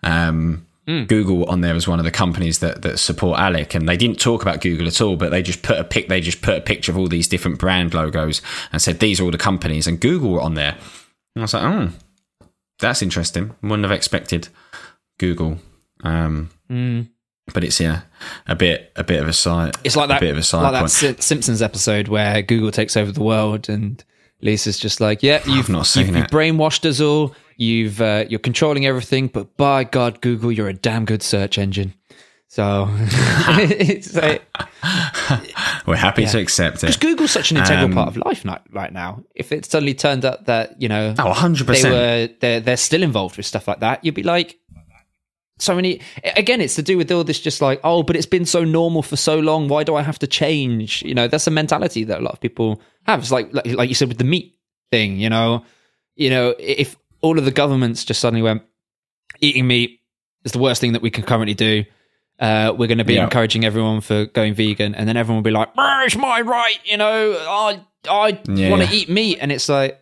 Um, Hmm. Google on there was one of the companies that, that support ALEC, and they didn't talk about Google at all. But they just put a pic. They just put a picture of all these different brand logos and said these are all the companies, and Google were on there. And I was like, oh, that's interesting. Wouldn't have expected Google. Um, But it's yeah, a bit a bit of a side. It's like that, a bit of a side like that point. Si- Simpsons episode where Google takes over the world, and Lisa's just like, "Yeah, you've not seen you've, you've brainwashed us all. You've uh, you're controlling everything, but by God, Google, you're a damn good search engine." So it's like, We're happy to accept it. because Google's such an integral Um, part of life ni- right now. If it suddenly turned up that you know Oh, 100 they percent. were they're, they're still involved with stuff like that, you'd be like, so many. Again, it's to do with all this, just like, oh, but it's been so normal for so long. Why do I have to change? You know, that's a mentality that a lot of people have. It's like, like, like you said with the meat thing. You know, you know, if all of the governments just suddenly went, eating meat is the worst thing that we can currently do. Uh, we're going to be Yeah. encouraging everyone for going vegan, and then everyone will be like, "Ah, "It's my right," you know. I I Yeah, want to eat meat, and it's like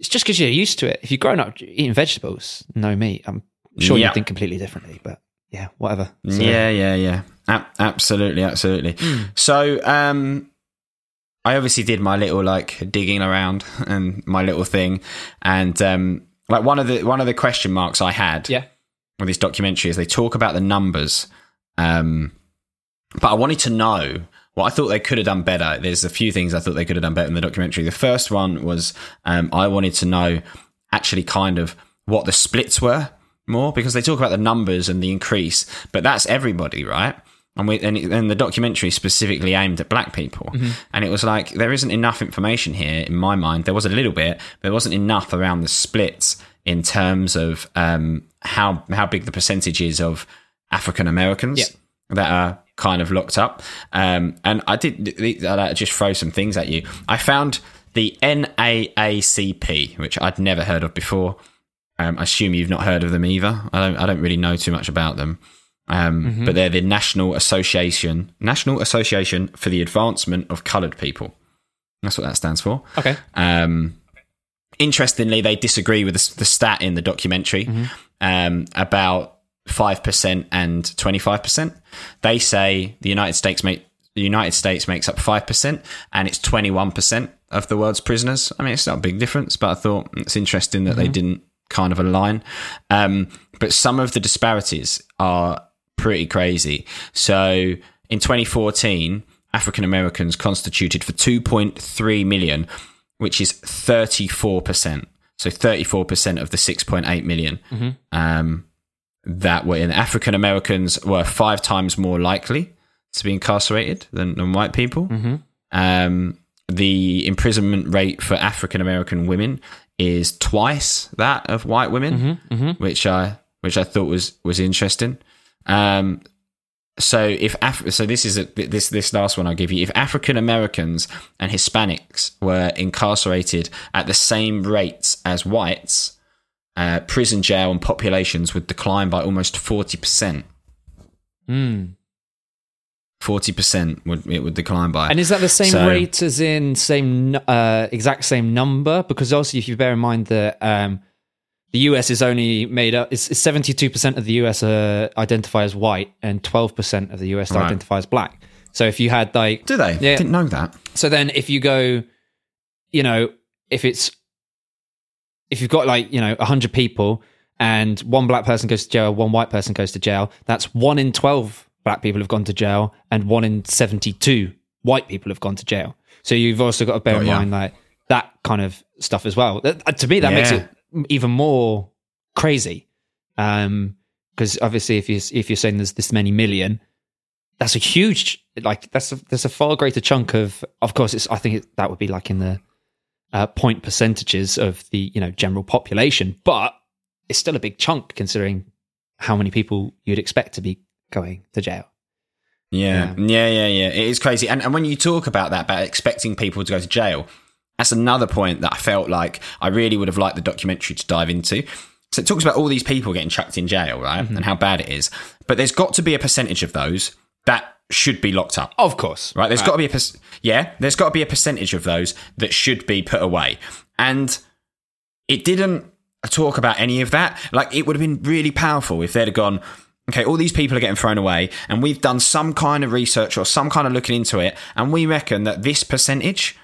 it's just because you're used to it. If you've grown up eating vegetables, no meat, I'm sure Yeah. you think completely differently. But yeah, whatever. So- Yeah, yeah, yeah. A- absolutely, absolutely. So, um, I obviously did my little like digging around and my little thing, and um, like one of the one of the question marks I had yeah. with this documentary is they talk about the numbers, um, but I wanted to know what I thought they could have done better. There's a few things I thought they could have done better in the documentary. The first one was um, I wanted to know actually kind of what the splits were more because they talk about the numbers and the increase, but that's everybody, right? And, we, and, it- and the documentary specifically aimed at black people. And it was like, there isn't enough information here in my mind. There was a little bit, but there wasn't enough around the splits in terms of um, how, how big the percentage is of African Americans that are kind of locked up. Um, and I did I'll just throw some things at you. I found the NAACP, which I'd never heard of before. Um, I assume you've not heard of them either. I don't. I don't really know too much about them. Um, But they're the National Association, National Association for the Advancement of Coloured People. That's what that stands for. Okay. Um, interestingly, they disagree with the, the stat in the documentary um, about five percent and twenty five percent. They say the United States make the United States makes up five percent, and it's twenty one percent of the world's prisoners. I mean, it's not a big difference, but I thought it's interesting that they didn't kind of align. Um, but some of the disparities are pretty crazy. So in 2014, African Americans constituted for 2.3 million, which is 34%. So 34% of the 6.8 million um, that were in African Americans were five times more likely to be incarcerated than, than white people. Um, the imprisonment rate for African American women is twice that of white women, which I which I thought was was interesting. Um, so if Af- so this is a, this this last one I'll give you. If African Americans and Hispanics were incarcerated at the same rates as whites, uh, prison jail and populations would decline by almost forty percent. Mm. Forty percent would it would decline by. And is that the same So- rate as in same uh, exact same number? Because also, if you bear in mind that um, the US is only made up, it's seventy two percent of the US uh, identify as white, and twelve percent of the US Right. identify as black. So if you had like, Do they? Yeah. Didn't know that. so then if you go, you know, if it's if you've got like you know hundred people and one black person goes to jail, one white person goes to jail, that's one in twelve black people have gone to jail, and one in seventy-two white people have gone to jail. So you've also got to bear Got in ya. mind like that kind of stuff as well. That- uh, to me, that makes it even more crazy. Um, because obviously, if you if you're saying there's this many million, that's a huge like that's a, that's a far greater chunk of of course it's I think it, that would be like in the uh, point percentages of the you know general population, but it's still a big chunk considering how many people you'd expect to be going to jail. Yeah, yeah, yeah, yeah. It is crazy. And, and when you talk about that, about expecting people to go to jail, that's another point that I felt like I really would have liked the documentary to dive into. So it talks about all these people getting chucked in jail, right? Mm-hmm. And how bad it is. But there's got to be a percentage of those that should be locked up. Of course, Right? There's got to be a per- yeah. There's got to be a percentage of those that should be put away, and it didn't talk about any of that. Like it would have been really powerful if they'd have gone. Okay, all these people are getting thrown away, and we've done some kind of research or some kind of looking into it, and we reckon that this percentage,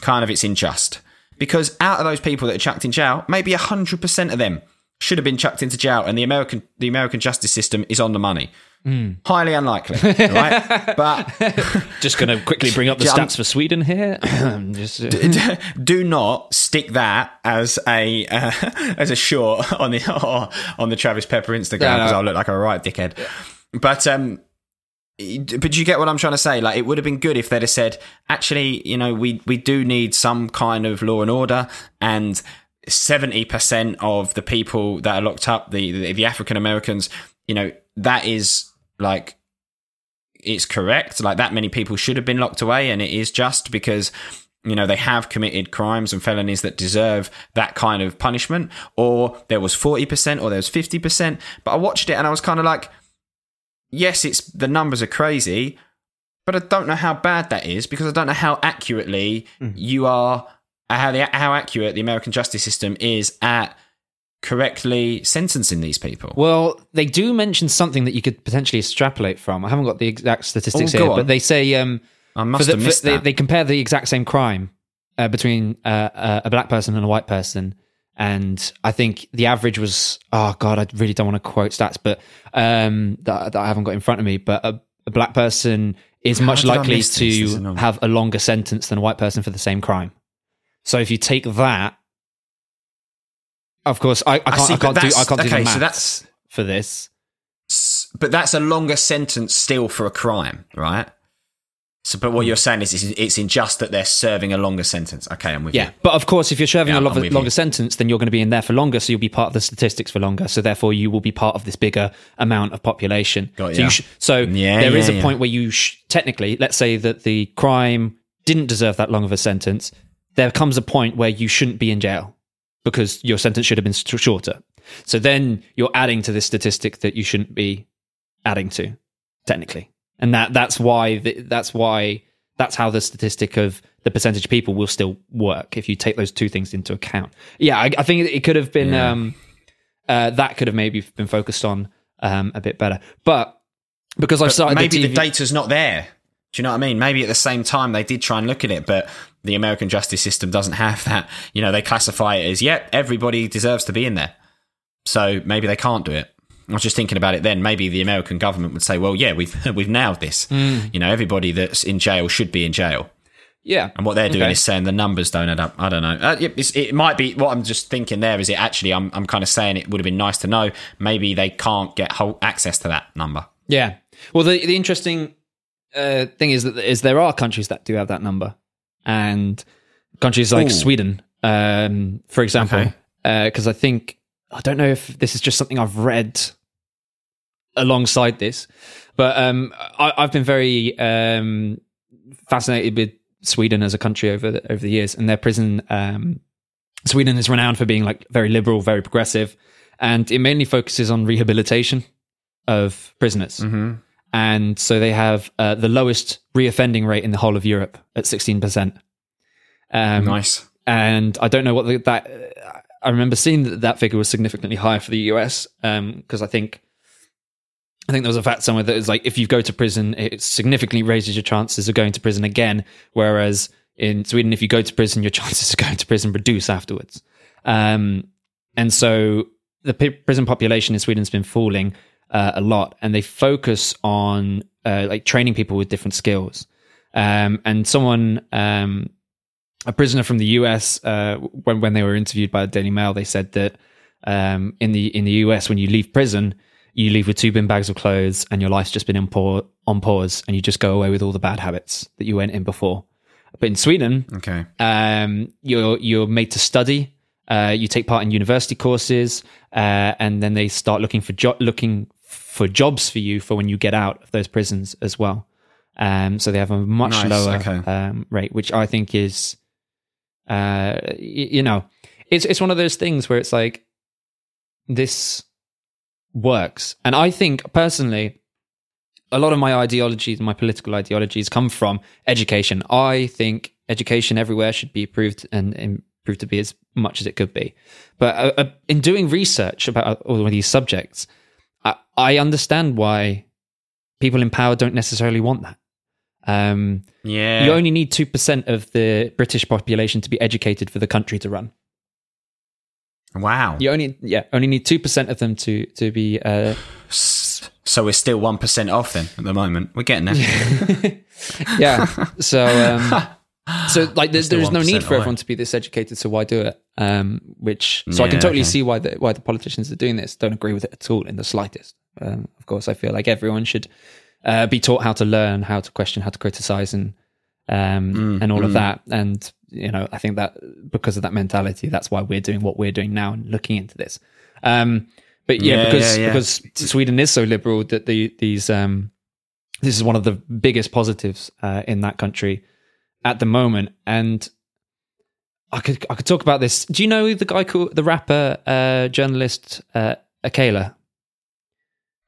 kind of, it's unjust because out of those people that are chucked in jail, maybe hundred percent of them should have been chucked into jail, and the American the American justice system is on the money. Highly unlikely, right? but Just going to quickly bring up the stats for Sweden here. Just, uh, do not stick that as a uh, as a short on the on the Travis Pepper Instagram No, no. because I'll look like a right dickhead. But um, but you get what I'm trying to say. Like it would have been good if they'd have said, actually, you know, we we do need some kind of law and order and. Seventy percent of the people that are locked up, the the, the African Americans, you know, that is like it's correct. Like that many people should have been locked away, and it is just because you know they have committed crimes and felonies that deserve that kind of punishment. Or there was forty percent, or there was fifty percent. But I watched it and I was kind of like, yes, it's the numbers are crazy, but I don't know how bad that is because I don't know how accurately mm. you are, how the how accurate the American justice system is at correctly sentencing these people. well, they do mention something that you could potentially extrapolate from. I haven't got the exact statistics Oh, here, on. but they say um, I must for the- have missed they, that. they compare the exact same crime uh, between uh, uh, a black person and a white person. And I think the average was, oh God, I really don't want to quote stats, but um, that, that I haven't got in front of me. But a, a black person is How much likely miss this? This to have a longer sentence than a white person for the same crime. So if you take that, of course, I, I can't, I, see, but can't do, I can't do the maths so that's- for this. But that's a longer sentence still for a crime, right? So, but Hmm. what you're saying is it's, it's unjust that they're serving a longer sentence. Okay, I'm with Yeah, you. Yeah, but of course, if you're serving Yeah, a I'm longer, you. sentence, then you're going to be in there for longer, so you'll be part of the statistics for longer. So therefore, you will be part of this bigger amount of population. Got so you sh- so Yeah, there is yeah, a yeah. point where you sh- technically, let's say that the crime didn't deserve that long of a sentence. There comes a point where you shouldn't be in jail because your sentence should have been st- shorter. So then you're adding to this statistic that you shouldn't be adding to, technically, and that that's why th- that's why that's how the statistic of the percentage of people will still work if you take those two things into account. Yeah, I, I think it could have been Yeah. um, uh, that could have maybe been focused on um, a bit better, but because I've started Maybe the, the, TV data's not there. Do you know what I mean? Maybe at the same time they did try and look at it, but the American justice system doesn't have that. You know, they classify it as, yep, everybody deserves to be in there. So maybe they can't do it. I was just thinking about it then. Maybe the American government would say, well, yeah, we've, we've nailed this. Mm. You know, everybody that's in jail should be in jail. yeah, And what they're doing Okay. is saying the numbers don't add up. I don't know. Uh, it, it might be what I'm just thinking there is it actually, I'm, I'm kind of saying it would have been nice to know. Maybe they can't get whole access to that number. Yeah. Well, the the interesting uh, thing is that is there are countries that do have that number, and countries like Ooh. Sweden, um, for example, Okay. because I think I don't know if this is just something I've read alongside this, but um, I, I've been very um, fascinated with Sweden as a country over the, over the years, and their prison. Um, Sweden is renowned for being like very liberal, very progressive, and it mainly focuses on rehabilitation of prisoners. Mm-hmm. And so they have uh, the lowest reoffending rate in the whole of Europe at 16%. Um, nice. And I don't know what the, that, I remember seeing that that figure was significantly higher for the US because I think. I think there was a fact somewhere that is like if you go to prison, it significantly raises your chances of going to prison again. Whereas in Sweden, if you go to prison, your chances of going to prison reduce afterwards. Um, and so the prison population in Sweden's been falling uh, a lot, and they focus on uh, like training people with different skills. Um, and someone, um, a prisoner from the US, uh, when when they were interviewed by the Daily Mail, they said that um, in the in the US, when you leave prison, you leave with two bin bags of clothes and your life's just been on, pause, on pause and you just go away with all the bad habits that you went in before. But in Sweden, Okay. um, you're you're made to study. Uh, you take part in university courses, uh, and then they start looking for jo- looking for jobs for you for when you get out of those prisons as well. Um, so they have a much Nice, lower okay. um, rate, which I think is, uh, y- you know, it's it's one of those things where it's like this works, and I think personally, a lot of my ideologies, my political ideologies, come from education. I think education everywhere should be improved and improved to be as much as it could be. But uh, uh, in doing research about all of these subjects, I, I understand why people in power don't necessarily want that. Um, Yeah. You only need two percent of the British population to be educated for the country to run. wow. You only, yeah, only need two percent of them to to be uh, So we're still one percent off then at the moment. We're getting there. yeah. So, um, so like, there's, there's no need for everyone to be this educated. So why do it? Um, which so I can totally okay. see why the why the politicians are doing this. Don't agree with it at all in the slightest. Um, of course, I feel like everyone should uh, be taught how to learn, how to question, how to criticize, and um, Mm, and all of that. And you know, I think that because of that mentality, that's why we're doing what we're doing now and looking into this. Um, but yeah, Yeah, because yeah, yeah. because Sweden is so liberal that the these um, this is one of the biggest positives uh, in that country at the moment. And I could I could talk about this. Do you know the guy called the rapper uh, journalist uh, Akala?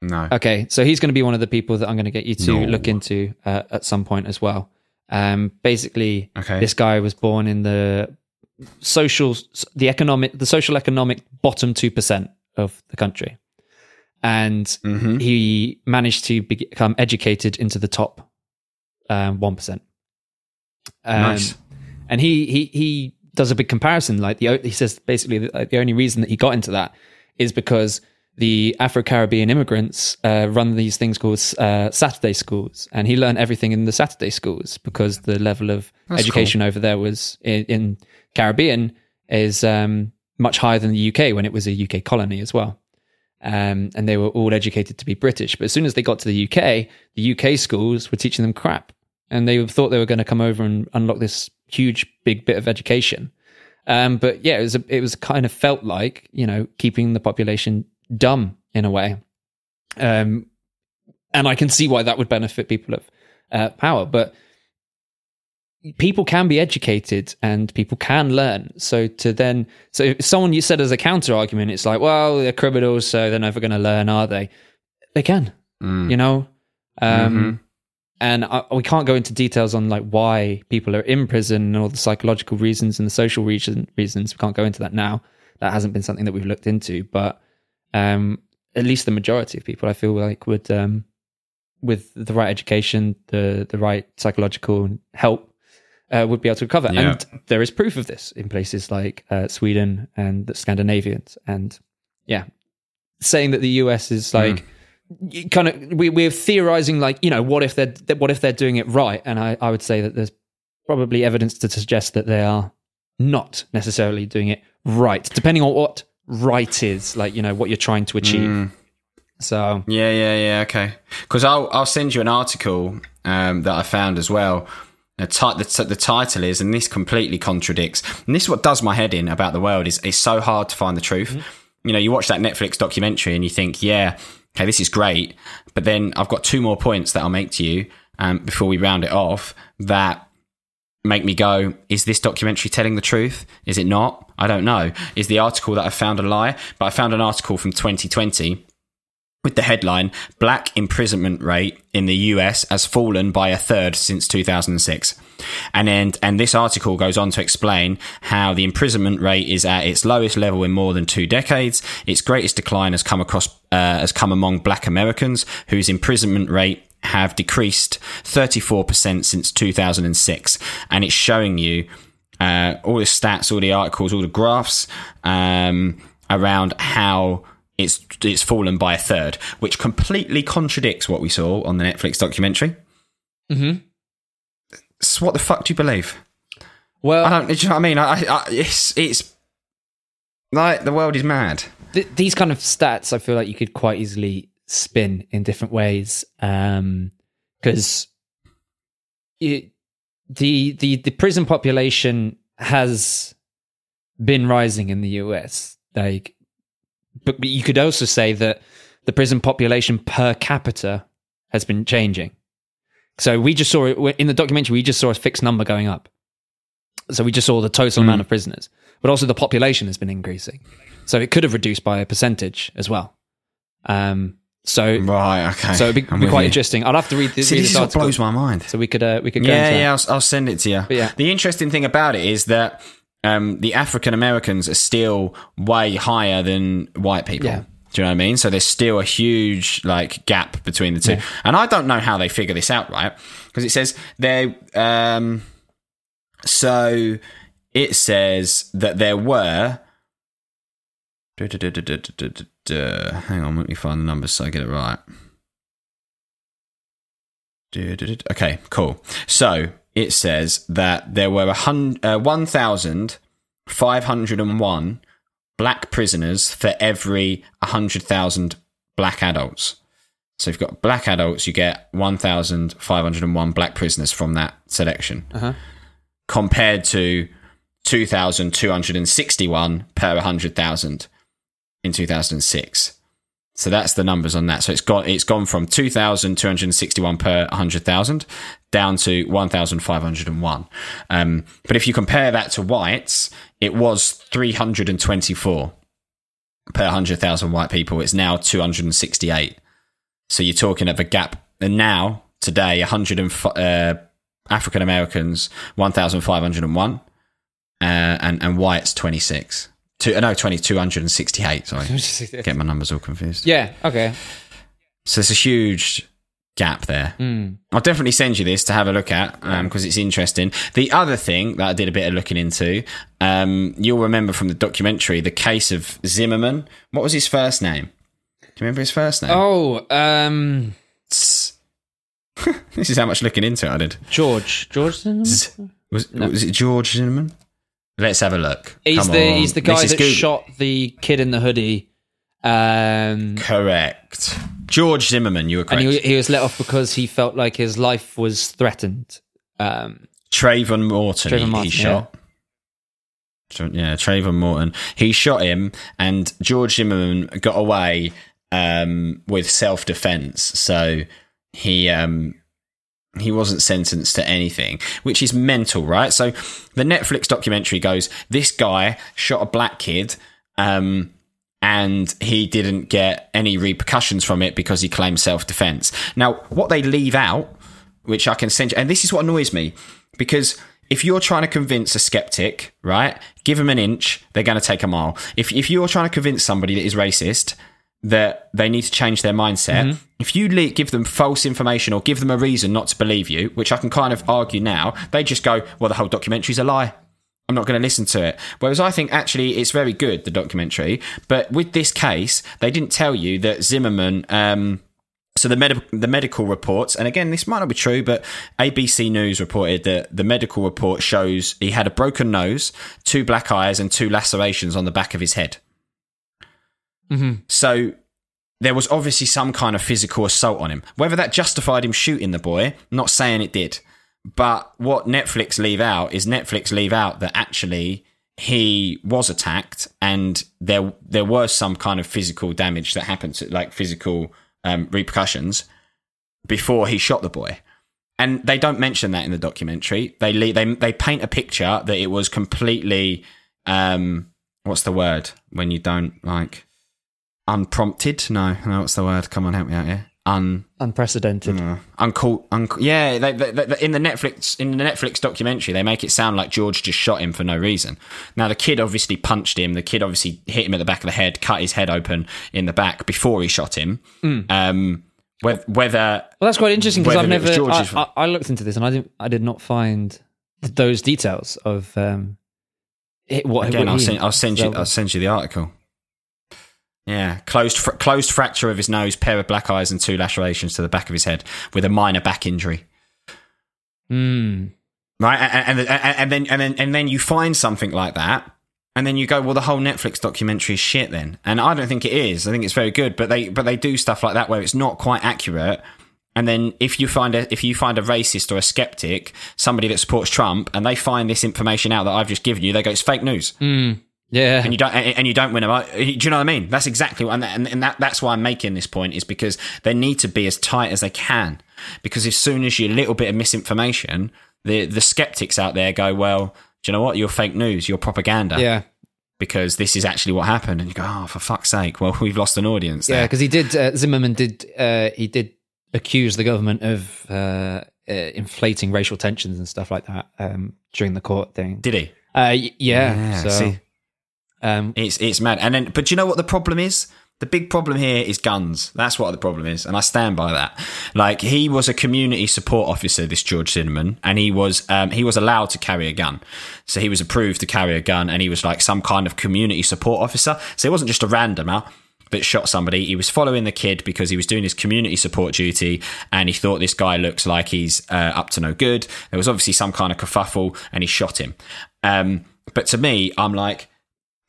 no. Okay, so he's going to be one of the people that I'm going to get you to No. look into uh, at some point as well. Um, basically, Okay. this guy was born in the social, the economic, the social economic bottom two percent of the country, and Mhm. he managed to become educated into the top um, one um, Nice. And he he he does a big comparison. Like the he says basically like, the only reason that he got into that is because the Afro Caribbean immigrants uh, run these things called uh, Saturday schools, and he learned everything in the Saturday schools because the level of That's education over there was in, in Caribbean is um, much higher than the UK when it was a UK colony as well. Um, and they were all educated to be British. But as soon as they got to the UK, the UK schools were teaching them crap, and they thought they were going to come over and unlock this huge, big bit of education. Um, but yeah, it was a, it was kind of felt like you know keeping the population dumb in a way, um, and I can see why that would benefit people of uh, power. But people can be educated and people can learn. So to then, so if someone you said as a counter argument, it's like, well, they're criminals, so they're never going to learn, are they? They can, Mm. you know. Um, Mhm. And I, we can't go into details on like why people are in prison and all the psychological reasons and the social reason, reasons. We can't go into that now. That hasn't been something that we've looked into, but um, at least the majority of people, I feel like, would um, with the right education, the the right psychological help, uh, would be able to recover. Yeah. And there is proof of this in places like uh, Sweden and the Scandinavians. And yeah, saying that the US is like you kind of we, we're theorizing like you know what if they're what if they're doing it right, and I, I would say that there's probably evidence to suggest that they are not necessarily doing it right, depending on what right is, like you know what you're trying to achieve. Mm. So Yeah, yeah, yeah. Okay. Because I'll I'll send you an article um, that I found as well. The, the, the title is, and this completely contradicts. And this is what does my head in about the world. Is it's so hard to find the truth. You know, you watch that Netflix documentary and you think, yeah, okay, this is great. But then I've got two more points that I'll make to you um, before we round it off that make me go, is this documentary telling the truth? Is it not? I don't know. Is the article that I found a lie? But I found an article from 2020 with the headline Black imprisonment rate in the US has fallen by a third since 2006. And then, and this article goes on to explain how the imprisonment rate is at its lowest level in more than two decades. Its greatest decline has come across, uh, has come among black Americans whose imprisonment rate have decreased 34% since 2006. And it's showing you, uh, all the stats, all the articles, all the graphs, um, around how it's it's fallen by a third, which completely contradicts what we saw on the Netflix documentary. Mhm. So what the fuck do you believe? well, I don't. Do you know what I mean? I, I, it's it's like the world is mad. Th- these kind of stats, I feel like you could quite easily spin in different ways um, because the the the prison population has been rising in the US. Like, but you could also say that the prison population per capita has been changing. So we just saw it in the documentary. We just saw a fixed number going up. So we just saw the total hmm. amount of prisoners, but also the population has been increasing. So it could have reduced by a percentage as well. Um, so Right. Okay. so it'd be, be quite you. interesting. I'd have to read, See, read this this article. blows my mind. So we could uh, we could Yeah, yeah. I'll, I'll send it to you. yeah. The interesting thing about it is that um, the African Americans are still way higher than white people. Yeah. Do you know what I mean? So there's still a huge like gap between the two, and I don't know how they figure this out, right? Because it says they. Um, so it says that there were. Hang on, let me find the numbers so I get it right. Okay, cool. So it says that there were uh, 1,501 black prisoners for every 100,000 black adults. So if you've got black adults, you get 1,501 black prisoners from that selection, Uh-huh. compared to 2,261 per 100,000 in 2006. So that's the numbers on that. So it's gone it's gone from 2,261 per 100,000 down to 1,501. Um, but if you compare that to whites, it was 324 per 100,000 white people. It's now 268. So you're talking of a gap. And now, today, 100 and, uh, African Americans, 1,501, uh, and, and whites, 26. Two, uh, no, 20, 268, sorry. Get my numbers all confused. yeah. Okay. So it's a huge gap there. Mm. I'll definitely send you this to have a look at because it's interesting. The other thing that I did a bit of looking into, um, you'll remember from the documentary, the case of Zimmerman. What was his first name? Do you remember his first name? Oh, um, this is how much looking into it I did. George. George. Z- Was, was it George Zimmerman? Let's have a look. He's Come the on. he's the guy that shot the kid in the hoodie. Um, Correct. George Zimmerman, you were and correct. he, he was let off because he felt like his life was threatened. Um, Trayvon Morton, Trayvon he, Martin, he shot. Tra- Yeah, Trayvon Morton. He shot him, and George Zimmerman got away um, with self defense. So he um, he wasn't sentenced to anything, which is mental, right? So the Netflix documentary goes: this guy shot a black kid. Um, and he didn't get any repercussions from it because he claimed self defense. Now, what they leave out, which I can send you, and this is what annoys me, because if you're trying to convince a skeptic, right, give them an inch, they're going to take a mile. If, if you're trying to convince somebody that is racist, that they need to change their mindset. If you le- give them false information or give them a reason not to believe you, which I can kind of argue now, they just go, well, the whole documentary's a lie. I'm not going to listen to it. Whereas I think actually it's very good, the documentary. But with this case, they didn't tell you that Zimmerman. Um, so the med- the medical reports, and again, this might not be true, but ABC News reported that the medical report shows he had a broken nose, two black eyes, and two lacerations on the back of his head. Mhm. So there was obviously some kind of physical assault on him. Whether that justified him shooting the boy, not saying it did. But what Netflix leave out is Netflix leave out that actually he was attacked and there there was some kind of physical damage that happened like physical um, repercussions before he shot the boy. And they don't mention that in the documentary. They le- they they paint a picture that it was completely um what's the word when you don't like unprompted? No, no, what's the word? Come on, help me out here. Un Unprecedented. uh, uncalled, unc- yeah, they, they, they, in the Netflix in the Netflix documentary, they make it sound like George just shot him for no reason. Now the kid obviously punched him. The kid obviously hit him at the back of the head, cut his head open in the back before he shot him. Um, whether, whether Well, that's quite interesting because I've Whether it was never. I, I, I looked into this and I didn't. I did not find those details of um, it, what. again, what I'll send, I'll send you, I'll send you the article. Yeah, closed fr- closed fracture of his nose, pair of black eyes, and two lacerations to the back of his head with a minor back injury. Mm. right? And, and, and, then and then and then you find something like that, and then you go, well, the whole Netflix documentary is shit. Then, and I don't think it is. I think it's very good, but they but they do stuff like that where it's not quite accurate. And then if you find a if you find a racist or a skeptic, somebody that supports Trump, and they find this information out that I've just given you, they go, it's fake news, Yeah. and you don't and you don't win them. Do you know what I mean? That's exactly what, and, and, and that that's why I'm making this point is because they need to be as tight as they can, because as soon as you a little bit of misinformation, the the skeptics out there go, well, do you know what? You're fake news. You're propaganda yeah. because this is actually what happened. And you go, oh, for fuck's sake. Well, we've lost an audience Yeah, because he did. Uh, Zimmerman did. Uh, he did accuse the government of uh, uh, inflating racial tensions and stuff like that um, during the court thing. Did he? Uh, y- yeah. Yeah, so, see. Um, It's, it's mad. And then, but you know what the problem is? The big problem here is guns. That's what the problem is. And I stand by that. Like, he was a community support officer, this George Zimmerman, and he was, um, he was allowed to carry a gun. So he was approved to carry a gun and he was like some kind of community support officer. So he wasn't just a randomer. that shot somebody. He was following the kid because he was doing his community support duty and he thought this guy looks like he's uh, up to no good. There was obviously some kind of kerfuffle and he shot him. Um, but to me, I'm like,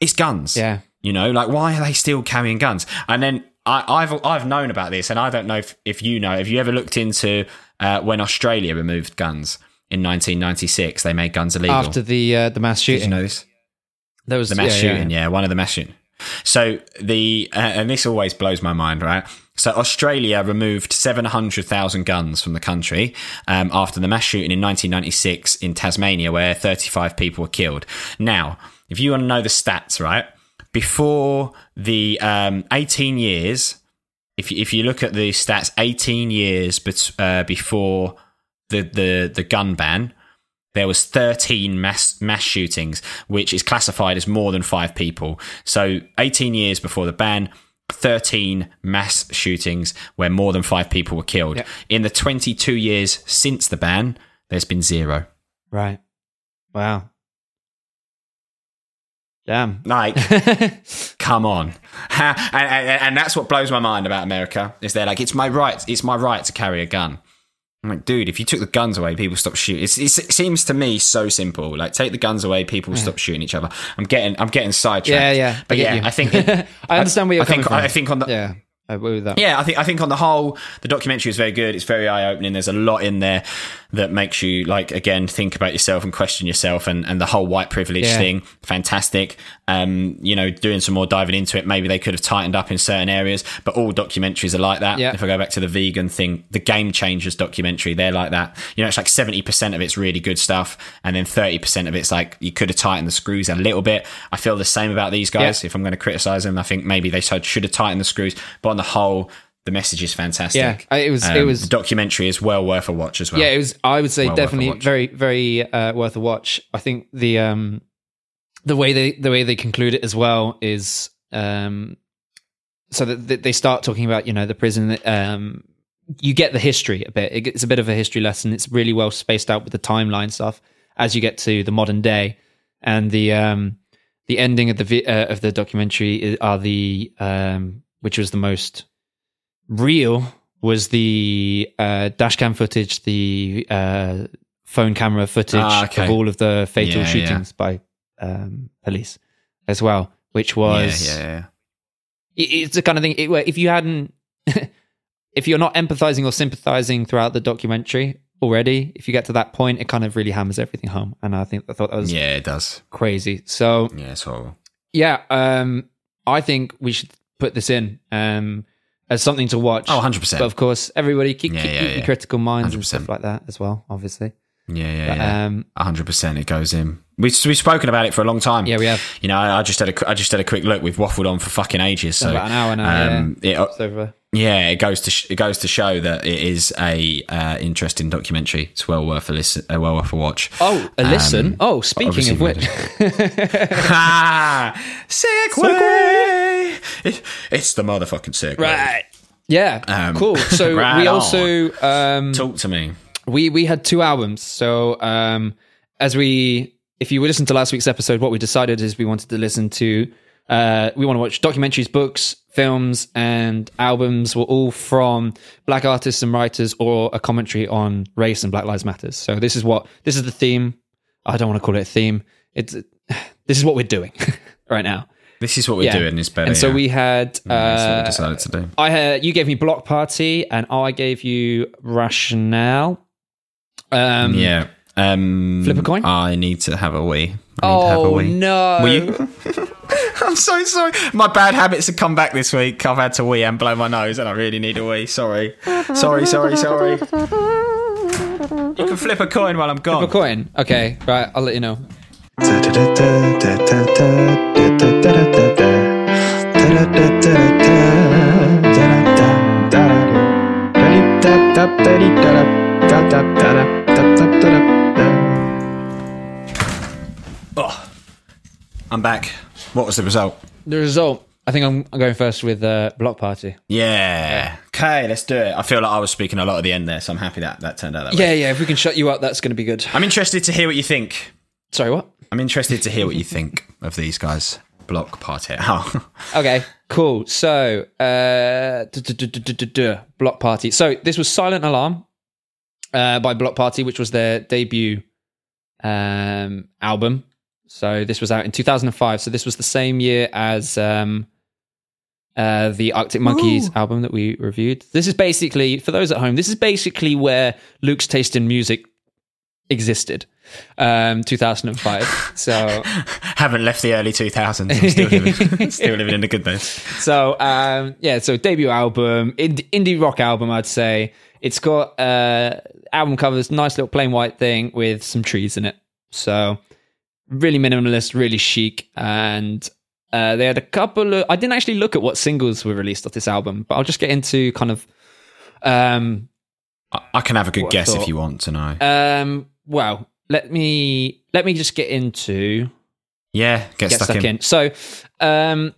it's guns. Yeah. You know, like why are they still carrying guns? And then I, I've I've known about this, and I don't know if, if you know. Have you ever looked into uh, when Australia removed guns in 1996? They made guns illegal. After the uh, the mass shooting. Did you know this? there was the mass yeah, shooting, yeah. one of the mass shooting. So the uh, and this always blows my mind, right? So Australia removed seven hundred thousand guns from the country um, after the mass shooting in 1996 in Tasmania, where 35 people were killed. Now, if you want to know the stats, right? Before the um, 18 years, if you, if you look at the stats, 18 years bet- uh, before the, the the gun ban, there was 13 mass mass shootings, which is classified as more than five people. So 18 years before the ban, 13 mass shootings where more than five people were killed. Yeah. In the 22 years since the ban, there's been zero. right. Wow. Damn. Like, come on, and, and, and that's what blows my mind about America is they're like, it's my right, it's my right to carry a gun. I'm like, dude, if you took the guns away, people stop shooting. It's, it's, it seems to me so simple. Like, take the guns away, people will stop shooting each other. I'm getting, I'm getting sidetracked. Yeah, yeah. But I yeah, you. I think, it- I understand where you're I think, coming from. I think on the, yeah, I agree with that. yeah, I think I think on the whole, the documentary is very good. It's very eye opening. There's a lot in there that makes you like again think about yourself and question yourself, and, and the whole white privilege Yeah. thing, fantastic. Um, you know, doing some more diving into it, maybe they could have tightened up in certain areas, but all documentaries are like that. Yeah. If I go back to the vegan thing, the Game Changers documentary, they're like that. You know, it's like seventy percent of it's really good stuff, and then thirty percent of it's like you could have tightened the screws a little bit. I feel the same about these guys. Yeah. If I'm going to criticize them, I think maybe they should should have tightened the screws, but on the whole. The message is fantastic. Yeah, it was- it Um, was- the documentary is well worth a watch as well. yeah, it was. I would say Well definitely very, very uh, worth a watch. I think the um, the way they the way they conclude it as well is um, so that they start talking about you know the prison. Um, you get the history a bit. It's a bit of a history lesson. It's really well spaced out with the timeline stuff as you get to the modern day, and the um, the ending of the uh, of the documentary are the um, which was the most real was the uh, dashcam footage, the uh, phone camera footage Ah, okay. of all of the fatal Yeah, yeah. shootings by um, police as well, which was yeah, yeah. it- it's the kind of thing it, where if you hadn't if you're not empathizing or sympathizing throughout the documentary already if you get to that point it kind of really hammers everything home and i think i thought that was Yeah, it does. crazy so Yeah, it's horrible. yeah um i think we should put this in um as something to watch Oh, 100%. but of course everybody keep, Yeah, keep, yeah, keep yeah. critical minds and 100%. stuff like that as well obviously Yeah, yeah, But, yeah. um A hundred percent, it goes in. We we've spoken about it for a long time. yeah we have You know, I, I just had a I just had a quick look. We've waffled on for fucking ages. So about an hour now um, it, yeah. so yeah, it goes to sh- it goes to show that it is a uh, interesting documentary. It's well worth a listen, uh, well worth a watch. oh a listen Um, oh speaking of which ah, segue. It, it's the motherfucking segue. right. Yeah Um, cool. So right we also um Talk to me. we we had two albums. So um as we if you were listen to last week's episode what we decided is we wanted to listen to uh we want to watch documentaries books films and albums were all from black artists and writers or a commentary on race and black lives matters so this is what this is the theme. I don't want to call it a theme. It's this is what we're doing right now. This is what we're Yeah. doing. Is better. and so yeah. we had That's what we uh, decided to do. I had you gave me Bloc Party, and I gave you Rationale. Um, yeah. Um, Flip a coin? I need to have a wee. I need to have a Oh wee. no! Will? I'm so sorry. My bad habits have come back this week. I've had to wee and blow my nose, and I really need a wee. Sorry. Sorry, sorry, sorry. You can flip a coin while I'm gone. Flip a coin. Okay, right. I'll let you know. Oh, I'm back. What was the result? The result. I think I'm, I'm going first with uh, Bloc Party. Yeah. Okay, let's do it. I feel like I was speaking a lot at the end there, so I'm happy that that turned out that way. Yeah, yeah. If we can shut you up, that's going to be good. I'm interested to hear what you think. Sorry, what? I'm interested to hear what you think of these guys. Bloc party. Oh. Okay, cool. So, uh, Bloc Party. So this was Silent Alarm uh, by Bloc Party, which was their debut um, album. So this was out in 2005. So this was the same year as um, uh, the Arctic Monkeys album that we reviewed. This is basically, for those at home, this is basically where Luke's taste in music existed. Um, 2005. So. Haven't left the early 2000s. I'm still living, still living in the good days. So um, yeah, so debut album, ind- indie rock album, I'd say. It's got uh, album covers, nice little plain white thing with some trees in it. So really minimalist, really chic, and uh, they had a couple of. I didn't actually look at what singles were released off this album, but I'll just get into kind of. Um, I, I can have a good guess if you want to know. um, well, let me let me just get into yeah, get, get stuck, in. So, um,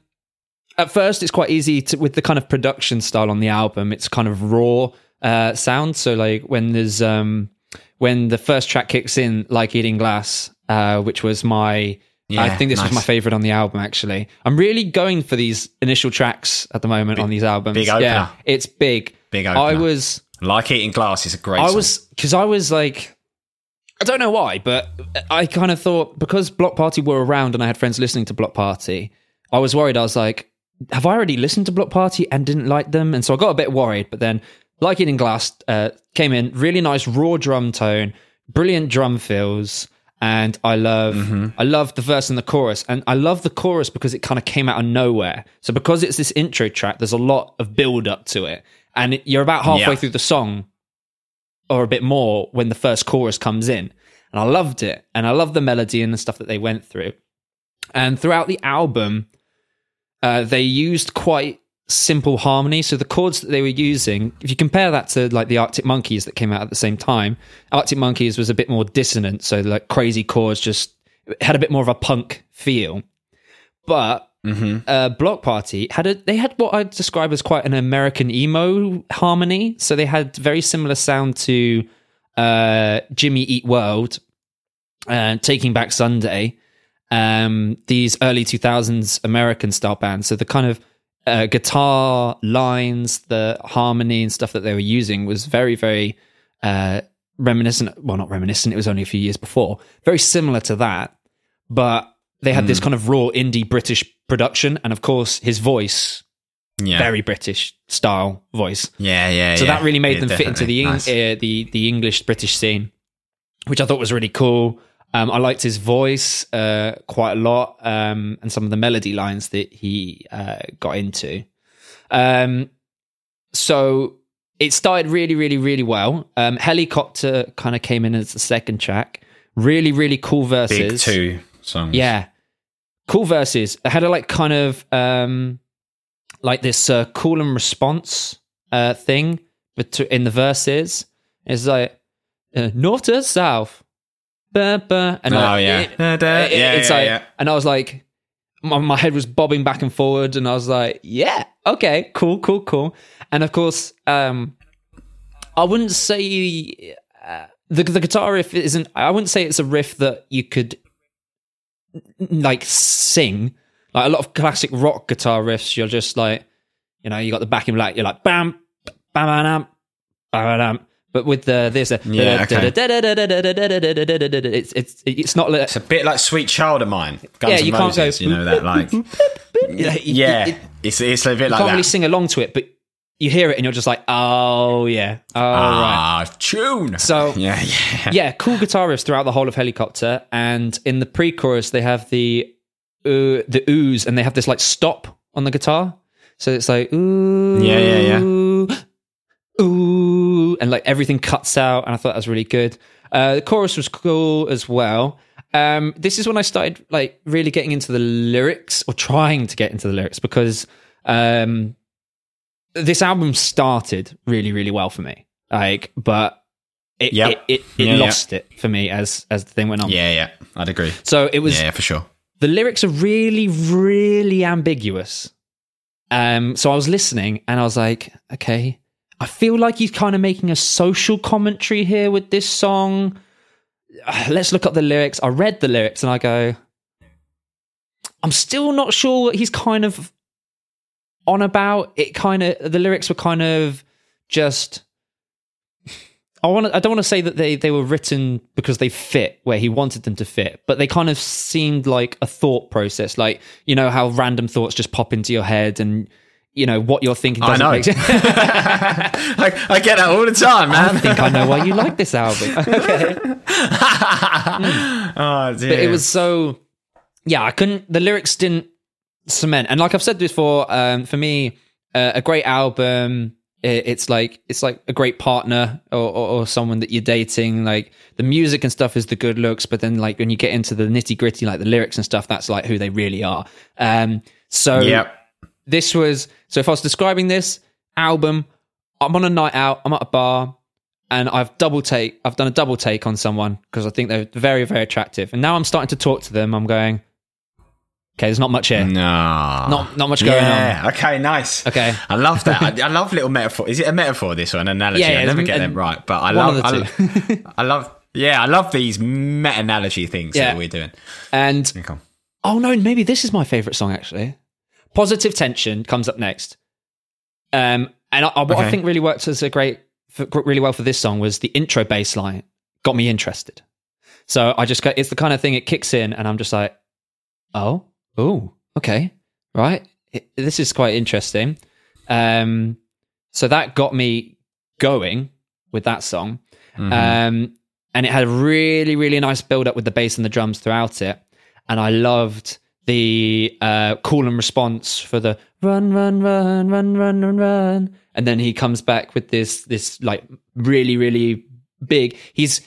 at first, it's quite easy to with the kind of production style on the album. It's kind of raw uh, sound. So, like when there's um, when the first track kicks in, like eating glass, uh, which was my. I think this was my favorite on the album. Actually, I'm really going for these initial tracks at the moment on these albums. big opener. Yeah, it's big. Big opener. I was Like Eating Glass is a great I song. was because I was like, I don't know why, but I kind of thought because Bloc Party were around and I had friends listening to Bloc Party, I was worried. I was like, have I already listened to Bloc Party and didn't like them? And so I got a bit worried. But then, like Eating Glass, uh, came in really nice raw drum tone, brilliant drum fills. And I love, Mm-hmm. I love the verse and the chorus, and I love the chorus because it kind of came out of nowhere. So because it's this intro track, there's a lot of build up to it, and it, you're about halfway Yeah. through the song, or a bit more when the first chorus comes in. And I loved it. And I love the melody and the stuff that they went through. And throughout the album, uh, they used quite simple harmony. So the chords that they were using, if you compare that to like the Arctic Monkeys that came out at the same time, Arctic Monkeys was a bit more dissonant. So like crazy chords just had a bit more of a punk feel. But uh, Bloc Party had a they had what I'd describe as quite an American emo harmony. So they had very similar sound to uh, Jimmy Eat World, uh, Taking Back Sunday, um, these early 2000s American style bands. So the kind of uh, guitar lines, the harmony and stuff that they were using was very, very uh, reminiscent. Well, not reminiscent, it was only a few years before. Very similar to that. But they had this kind of raw indie British production. And of course, his voice, yeah. very British style voice. yeah, yeah, So yeah. that really made Yeah, them fit into the. Nice. uh, the the English British scene, which I thought was really cool. Um, I liked his voice uh, quite a lot, um, and some of the melody lines that he uh, got into. Um, so it started really, really, really well. Um, Helicopter kind of came in as the second track. Really, really cool verses. Big two songs. Yeah. Cool verses. It had a like kind of um like this uh, call and response uh thing but in the verses. It's like uh, north to south. Ba, ba, and Oh, I- yeah. it- Da, da. it- Yeah, it's yeah, like yeah. and I was like my, my head was bobbing back and forward and I was like, yeah, okay, cool, cool, cool. And of course, um I wouldn't say uh, the the guitar riff isn't. I wouldn't say it's a riff that you could like sing. Like a lot of classic rock guitar riffs, you're just like, you know, you got the Back in Black. You're like bam, bam, bam, bam, bam, But with the there's a Yeah, okay. it's it's it's not li- It's a bit like Sweet Child of Mine. Guns Yeah, you can't go- you know that like yeah, it- it's it's a bit like can't that. really sing along to it, but you hear it and you're just like, oh yeah, oh right. ah, tune. So yeah, yeah. yeah, cool guitar riffs throughout the whole of Helicopter, and in the pre-chorus they have the uh, the ooze, and they have this like stop on the guitar, so it's like ooh, Yeah, yeah, yeah. ooh, and like everything cuts out, and I thought that was really good. Uh, the chorus was cool as well. Um, this is when I started like really getting into the lyrics, or trying to get into the lyrics, because um, this album started really, really well for me. Like, but it Yep. it, it, it Yeah, yeah. lost it for me as as the thing went on. yeah, yeah. I'd agree. So it was Yeah, for sure. the lyrics are really, really ambiguous. Um, so I was listening and I was like, okay, I feel like he's kind of making a social commentary here with this song. Let's look up the lyrics. I read the lyrics and I go, I'm still not sure what he's kind of on about. It kind of the lyrics were kind of just. I want. I don't want to say that they they were written because they fit where he wanted them to fit, but they kind of seemed like a thought process. Like you know how random thoughts just pop into your head, and you know what you're thinking. I know. I, I get that all the time, man. I think I know why you like this album. okay. Hmm. oh dear. but it was so yeah i couldn't the lyrics didn't cement and like i've said before um, for me uh, a great album it's like it's like a great partner or, or, or someone that you're dating like the music and stuff is the good looks but then like when you get into the nitty gritty like the lyrics and stuff that's like who they really are um so Yep. this was so if I was describing this album, I'm on a night out, I'm at a bar, and I've double take. I've done a double take on someone because I think they're very, very attractive. And now I'm starting to talk to them. I'm going, okay, there's not much here. No. Not not much going on. yeah. Okay. Nice. Okay. I love that. I, I love little metaphor. Is it a metaphor? This or an analogy? Yeah, yeah, I never get them right, but I love. I, I love. Yeah, I love these meta analogy things Yeah. that we're doing. And oh no, maybe this is my favorite song actually. Positive tension comes up next. Um, and I, I- what I think really worked as a great, for, really well for this song was the intro bass line got me interested. So I just got, it's the kind of thing it kicks in, and I'm just like, oh, oh, okay, right. It- this is quite interesting. Um, so that got me going with that song. Mm-hmm. Um, and it had a really, really nice build up with the bass and the drums throughout it. And I loved the uh, call and response for the run, run, run, run, run, run, run. And then he comes back with this, this like really, really big. He's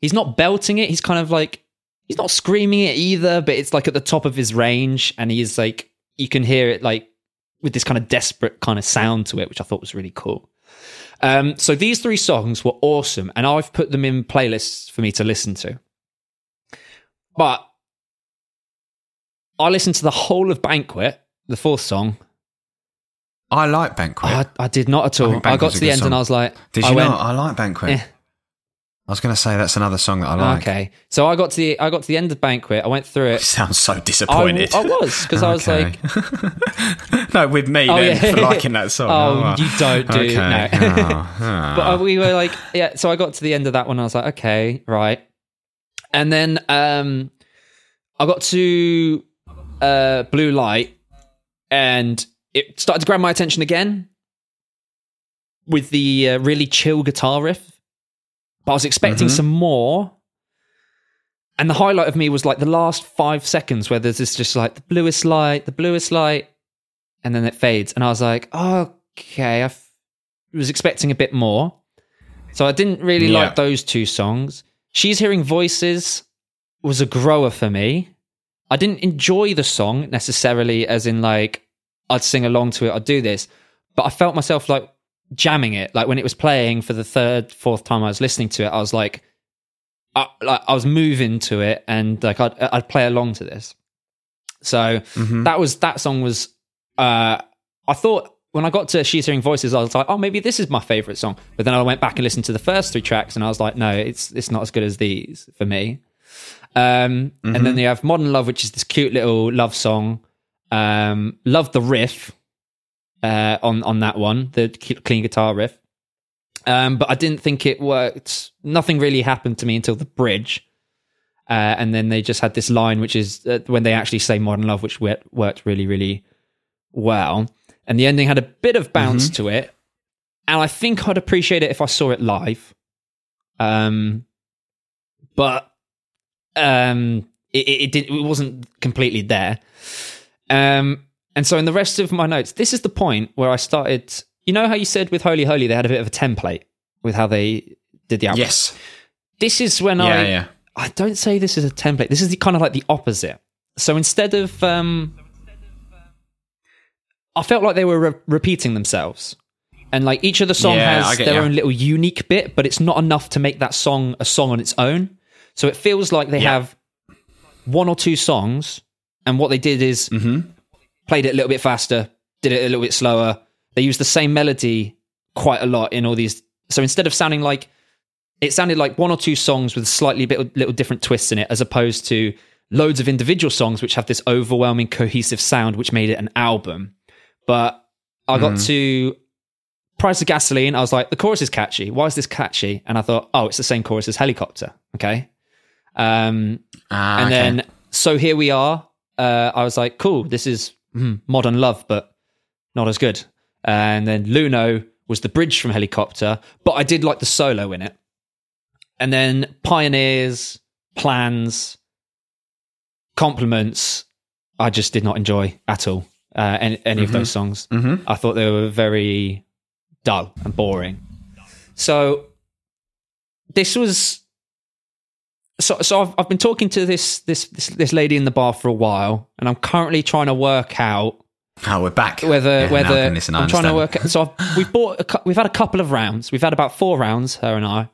he's not belting it. He's kind of like he's not screaming it either, but it's like at the top of his range, and he's like you can hear it like with this kind of desperate kind of sound to it, which I thought was really cool. Um, so these three songs were awesome, and I've put them in playlists for me to listen to. But I listened to the whole of Banquet, the fourth song. I like Banquet. I, I did not at all. think I, got to the end song. and I was like, Did I you went, not? I like Banquet. Eh. I was going to say that's another song that I like. Okay, so I got to the I got to the end of Banquet. I went through it. Sounds so disappointed. I was because I was like, no, with me Oh, then yeah. for liking that song. Oh, right. you don't do- okay. no. Oh, oh. but uh, we were like, yeah. So I got to the end of that one. I was like, okay, right. And then um, I got to uh, Blue Light, and it started to grab my attention again with the uh, really chill guitar riff. But I was expecting Mhm. some more. And the highlight of me was like the last five seconds where there's this just like the bluest light, the bluest light, and then it fades. And I was like, okay, I f- was expecting a bit more. So I didn't really Yeah. like those two songs. She's Hearing Voices was a grower for me. I didn't enjoy the song necessarily, as in like I'd sing along to it, I'd do this, but I felt myself like jamming it. Like when it was playing for the third, fourth time I was listening to it, I was like, I, like I was moving to it, and like I'd I'd play along to this. So Mhm. that was that song was. Uh, I thought when I got to She's Hearing Voices, I was like, oh, maybe this is my favorite song. But then I went back and listened to the first three tracks, and I was like, no, it's it's not as good as these for me. Um, And then you have Modern Love, which is this cute little love song. Um, love the riff uh, on on that one, the clean guitar riff. Um, but I didn't think it worked. Nothing really happened to me until the bridge. Uh, and then they just had this line, which is uh, when they actually say modern love, which worked, worked really, really well. And the ending had a bit of bounce to it. And I think I'd appreciate it if I saw it live. Um, but um, it, it, it, did, it wasn't completely there. Um, and so in the rest of my notes, this is the point where I started. You know how you said with Holy Holy they had a bit of a template with how they did the album. Yes. This is when Yeah, I yeah. I don't say this is a template. This is the, kind of like the opposite. So instead of um, I felt like they were re- repeating themselves. And like each of the song Yeah, has get their own little unique bit, but it's not enough to make that song a song on its own. So it feels like they have one or two songs, and what they did is Mm-hmm. Played it a little bit faster, did it a little bit slower. They used the same melody quite a lot in all these. So instead of sounding like it sounded like one or two songs with slightly bit little different twists in it, as opposed to loads of individual songs which have this overwhelming cohesive sound, which made it an album. But I got to Price of Gasoline. I was like, the chorus is catchy. Why is this catchy? And I thought, oh, it's the same chorus as Helicopter. Okay. Um, Ah, and okay. then so here we are. Uh, I was like, cool, this is modern love, but not as good. And then Luno was the bridge from Helicopter, but I did like the solo in it. And then Pioneers, Plans, Compliments, I just did not enjoy at all. Uh, any any of those songs. Mhm. I thought they were very dull and boring. So this was so so I've, I've been talking to this, this this this lady in the bar for a while, and I'm currently trying to work out Oh, we're back. whether Yeah, whether can listen, I I'm trying to work. out So I've, we've bought a, we've had a couple of rounds. We've had about four rounds, her and I.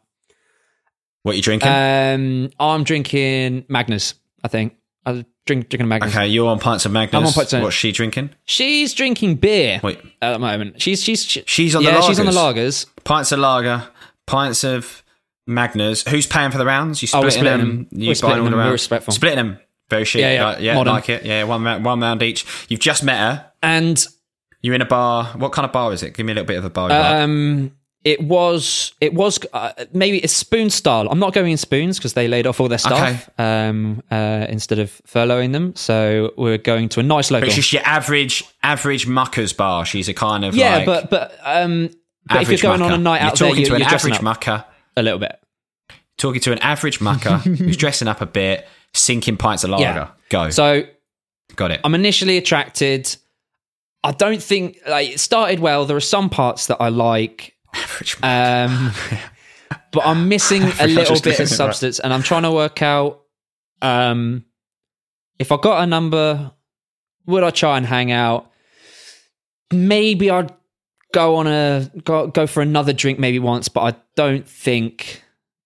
What are you drinking? Um, I'm drinking Magners. I think I was drink, drinking a Magners. okay, you're on pints of Magners. I'm on pints of- What's she drinking? She's drinking beer Wait, at the moment. She's she's she- She's on the yeah, she's on the lagers. lagers. pints of lager, pints of Magners. Who's paying for the rounds? You Oh, splitting, splitting them? them. You We're buying all the them. We're rounds? respectful. Splitting them. Very chic. Yeah, yeah. Like, yeah Modern. like it. Yeah, one round, one round each. You've just met her. And You're in a bar. What kind of bar is it? Give me a little bit of a bar. Um, it was it was uh, maybe it's spoon style. I'm not going in spoons because they laid off all their stuff um, uh, instead of furloughing them. So we're going to a nice but local. it's just your average, average muckers bar. She's a kind of yeah, like but but um, but if you're going on a night out you're out there, talking you, to an average mucker. A little bit. Talking to an average mucker who's dressing up a bit, sinking pints of lager. Yeah. Go. So Got it. I'm initially attracted. I don't think like it started well. There are some parts that I like, average um, but I'm missing a little bit of substance, and I'm trying to work out um, if I got a number, would I try and hang out? Maybe I'd go on a go go for another drink maybe once, but I don't think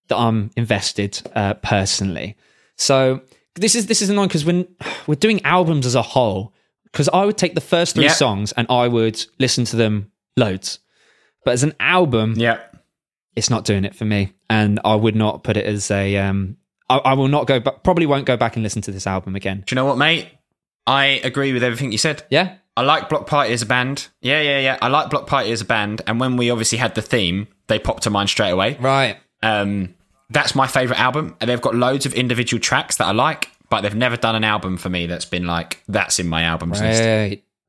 that I'm invested uh, personally. So this is this is annoying because when we're doing albums as a whole, because I would take the first three Yeah. songs and I would listen to them loads, but as an album, yeah. it's not doing it for me, and I would not put it as a. Um, I, I will not go, but probably won't go back and listen to this album again. Do you know what, mate? I agree with everything you said. Yeah, I like Bloc Party as a band. Yeah, yeah, yeah. I like Bloc Party as a band. And when we obviously had the theme, they popped to mind straight away. right. Um, that's my favourite album. And they've got loads of individual tracks that I like, but they've never done an album for me that's been like, that's in my albums list.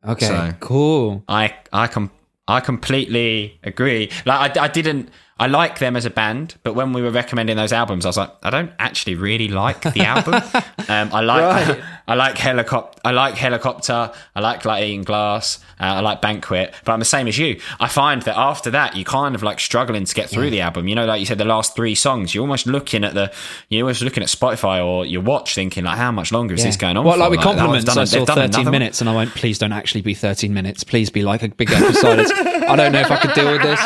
Okay. So- cool. I I com- I completely agree. Like I, I didn't I like them as a band, but when we were recommending those albums, I was like, I don't actually really like the album. um, I like Right. I like helicopter. I like helicopter. I like like eating glass. Uh, I like banquet. But I'm the same as you. I find that after that, you kind of like struggling to get through the album. You know, like you said, the last three songs, you're almost looking at the you're almost looking at Spotify or your watch, thinking like, how much longer is this going on? Well, for? like with oh, they've compliments, done- I saw done 13 another one. minutes and I went, please don't actually be 13 minutes. Please be like a big silence. I don't know if I could deal with this.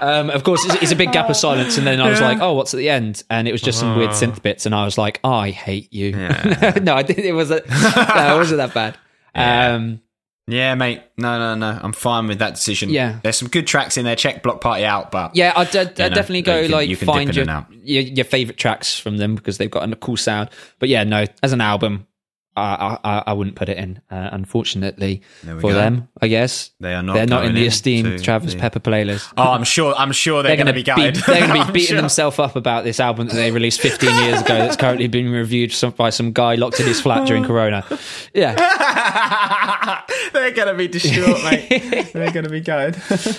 Um, of course, it's, it's a big gap of silence. And then I was like, oh, what's at the end? And it was just some weird synth bits. And I was like, oh, I hate you. no, I didn't. It wasn't, no, it wasn't that bad. Um, Yeah, mate. No, no, no. I'm fine with that decision. Yeah. There's some good tracks in there. Check Bloc Party out, but yeah, I'd, I'd, I'd know, definitely you go can- like you can find your, your your favorite tracks from them because they've got a cool sound. But yeah, no, as an album, I, I, I wouldn't put it in. Uh, unfortunately for go. them, I guess They are not They're not in the esteemed Travis the- Pepper playlist. Oh, I'm sure. I'm sure they're, They're going to be be they're going to be beating sure. themselves up about this album that they released 15 years ago. That's currently being reviewed some, by some guy locked in his flat during Corona. Yeah. they're going to be distraught, mate. they're going to be gutted.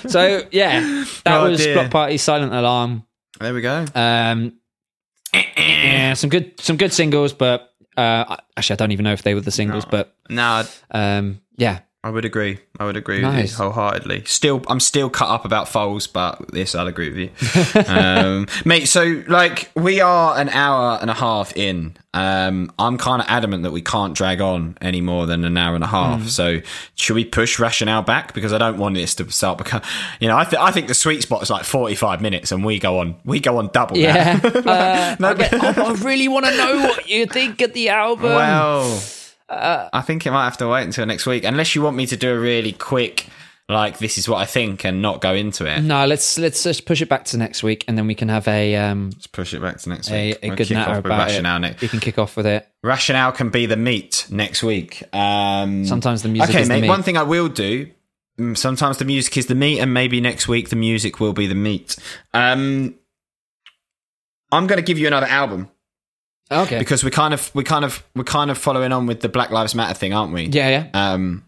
So yeah, that Oh, was dear. Bloc Party, Silent Alarm. there we go. Um, yeah, some good some good singles, but uh, actually I don't even know if they were the singles, but No, um, yeah, I would agree. I would agree with you wholeheartedly. Still, I'm still cut up about Foals, but this I'll agree with you, um, mate. So, like, we are an hour and a half in. Um, I'm kind of adamant that we can't drag on any more than an hour and a half. So, should we push rationale back because I don't want this to start become, you know, I, th- I think the sweet spot is like 45 minutes, and we go on, we go on double. yeah. Uh, No, I, get- I- I really want to know what you think of the album. Well, Uh, I think it might have to wait until next week, unless you want me to do a really quick, like this is what I think, and not go into it. no, let's let's just push it back to next week, and then we can have a um Let's push it back to next week. a We'll good natter about rationale it. next. We can kick off with it. Rationale can be the meat next week. Um, Sometimes the music okay, is the mate. One thing I will do. mm, Sometimes the music is the meat, and maybe next week the music will be the meat. Um, I'm going to give you another album Okay. because we kind of we kind of we're kind of following on with the Black Lives Matter thing, aren't we? yeah, yeah. um,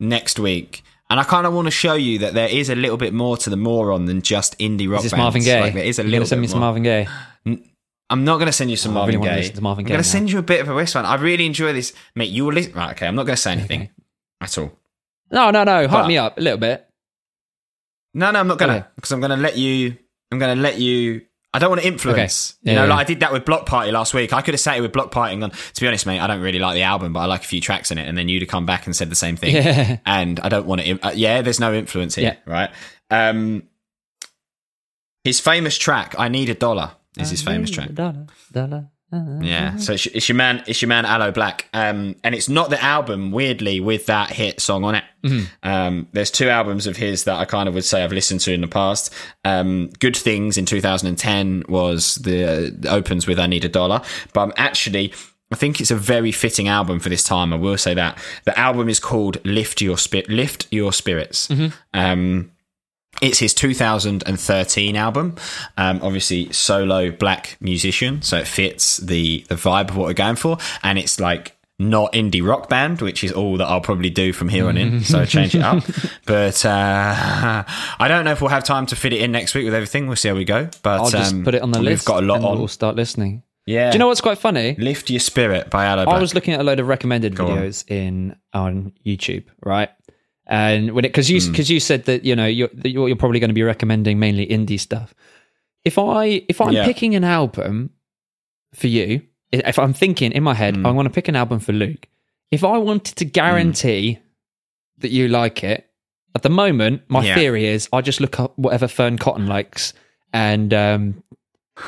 next week. And I kind of want to show you that there is a little bit more to the moron than just indie rock Is this bands. Marvin Gaye? Like, there is a You're little send bit me some. Marvin Gaye. I'm not going to send you some Oh, I Marvin really Gaye. listen to Marvin Gaye. I'm going to send you a bit of a this one. I really enjoy this, mate. You will listen. Right? Okay, I'm not going to say anything at all. No, no, no. Hype me up a little bit. No, no, I'm not going to Okay. because I'm going to let you. I'm going to let you. I don't want to influence. Okay. You know, Yeah, like. I did that with Bloc Party last week. I could have sat here with Bloc Party and gone, to be honest, mate, I don't really like the album, but I like a few tracks in it. And then you'd have come back and said the same thing. Yeah. and I don't want to. Uh, yeah, there's no influence here, right? Um, his famous track, "I Need a Dollar," is his famous track. Dollar, dollar, dollar. Yeah, so it's, it's your man, it's your man, Aloe Blacc, um, and it's not the album. Weirdly, with that hit song on it, um, there's two albums of his that I kind of would say I've listened to in the past. Um, Good Things in 2010 was the, the opens with "I Need a Dollar," but I'm actually. I think it's a very fitting album for this time. I will say that the album is called "Lift Your Spirit." Lift Your Spirits. Um, it's his 2013 album. Um, obviously, solo black musician, so it fits the the vibe of what we're going for, and it's like not indie rock band, which is all that I'll probably do from here on in. So change it up. But uh, I don't know if we'll have time to fit it in next week with everything. We'll see how we go. But I'll just um, put it on the list. we've got a lot on. We'll start listening. Yeah. Do you know what's quite funny? Lift Your Spirit by Aloe Blacc. I was looking at a load of recommended on. videos in on YouTube, right? And when it because you Hmm. because you said that you know you're that you're, you're probably going to be recommending mainly indie stuff. If I if I'm Yeah. picking an album for you, if I'm thinking in my head, Hmm. I want to pick an album for Luke. If I wanted to guarantee that you like it, at the moment, my Yeah. theory is I just look up whatever Fearne Cotton likes, and um,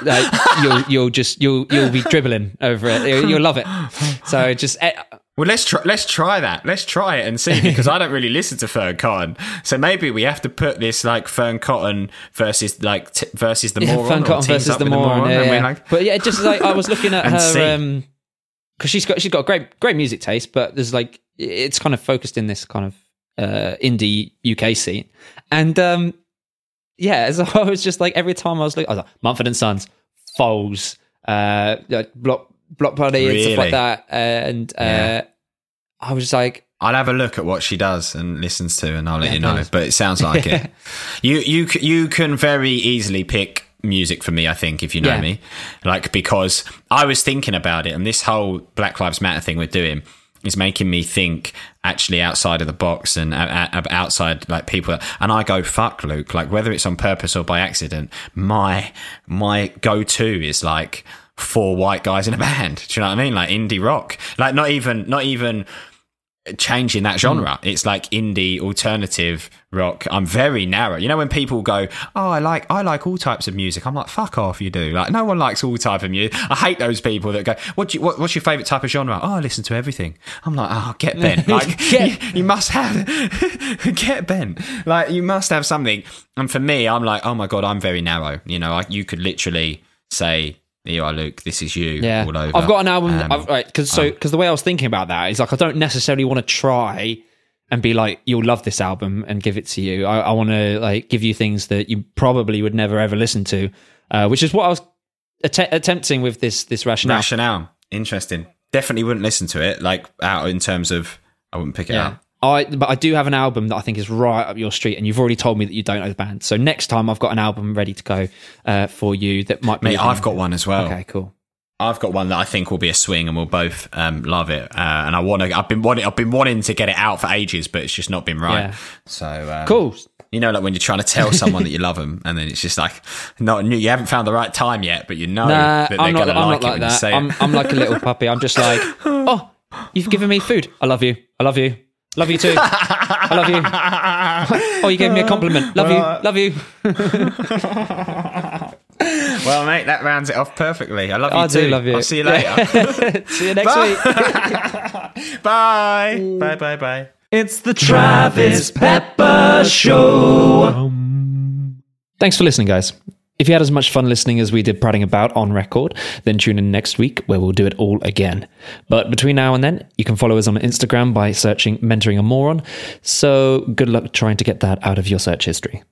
like, you'll you'll just you'll you'll be dribbling over it. You'll, you'll love it. So just eh, Well, let's try. Let's try that. Let's try it and see because I don't really listen to Fearne Cotton. So maybe we have to put this like Fearne Cotton versus like t- versus the yeah, moron. Fearne Cotton versus the moron. yeah, and we're yeah. like- but yeah, just like I was looking at her um because she's got she's got great great music taste, but there's like it's kind of focused in this kind of uh indie UK scene, and um yeah, so I was just like every time I was like, I was like Mumford and Sons, Foals, uh, like Bloc Bloc Party and stuff like that, and uh, Yeah. I was like, I'll have a look at what she does and listens to, and I'll let Yeah, you know. please. But it sounds like it. You you you can very easily pick music for me. I think if you know Yeah. me, like because I was thinking about it, and this whole Black Lives Matter thing we're doing is making me think actually outside of the box and uh, uh, outside like people. And I go fuck Luke, like whether it's on purpose or by accident. My my go to is like four white guys in a band. Do you know what I mean? Like indie rock, like not even not even changing that genre. Hmm. It's like indie alternative rock. I'm very narrow. You know when people go, "Oh, I like I like all types of music." I'm like, "Fuck off, you do." Like no one likes all type of music. I hate those people that go, "What do you, what, what's your favorite type of genre?" "Oh, I listen to everything." I'm like, "Oh, get bent." Like Get- you, you must have get bent. Like you must have something. And for me, I'm like, "Oh my god, I'm very narrow." You know, I, you could literally say Here you are, Luke. This is you. Yeah, all over. I've got an album. Um, I've, right, because so because the way I was thinking about that is like I don't necessarily want to try and be like you'll love this album and give it to you. I, I want to like give you things that you probably would never ever listen to, uh, which is what I was att- attempting with this this rationale. rationale. Interesting. Definitely wouldn't listen to it. Like out in terms of, I wouldn't pick it Yeah. up. I but I do have an album that I think is right up your street, and you've already told me that you don't know the band. So next time I've got an album ready to go uh, for you that might be. Mate, I've got one as well. Okay, cool. I've got one that I think will be a swing, and we'll both um, love it. Uh, and I want to. I've been wanting. I've been wanting to get it out for ages, but it's just not been right. Yeah. So um, Cool. You know, like when you're trying to tell someone that you love them, and then it's just like not you haven't found the right time yet, but you know Nah, that they're I'm not. going to I'm like not it like that. say I'm, it. I'm like a little puppy. I'm just like, oh, you've given me food. I love you. I love you. Love you too. I love you. Oh, you gave me a compliment. Love you. Uh, love you. well, mate, that rounds it off perfectly. I love you I too. do love you. I'll see you later. See you next Bye. week. bye. Bye. Bye. Bye. It's the Travis Pepper Show. Thanks for listening, guys. If you had as much fun listening as we did prattling about on record, then tune in next week where we'll do it all again. But between now and then, you can follow us on Instagram by searching Mentoring a Moron. So good luck trying to get that out of your search history.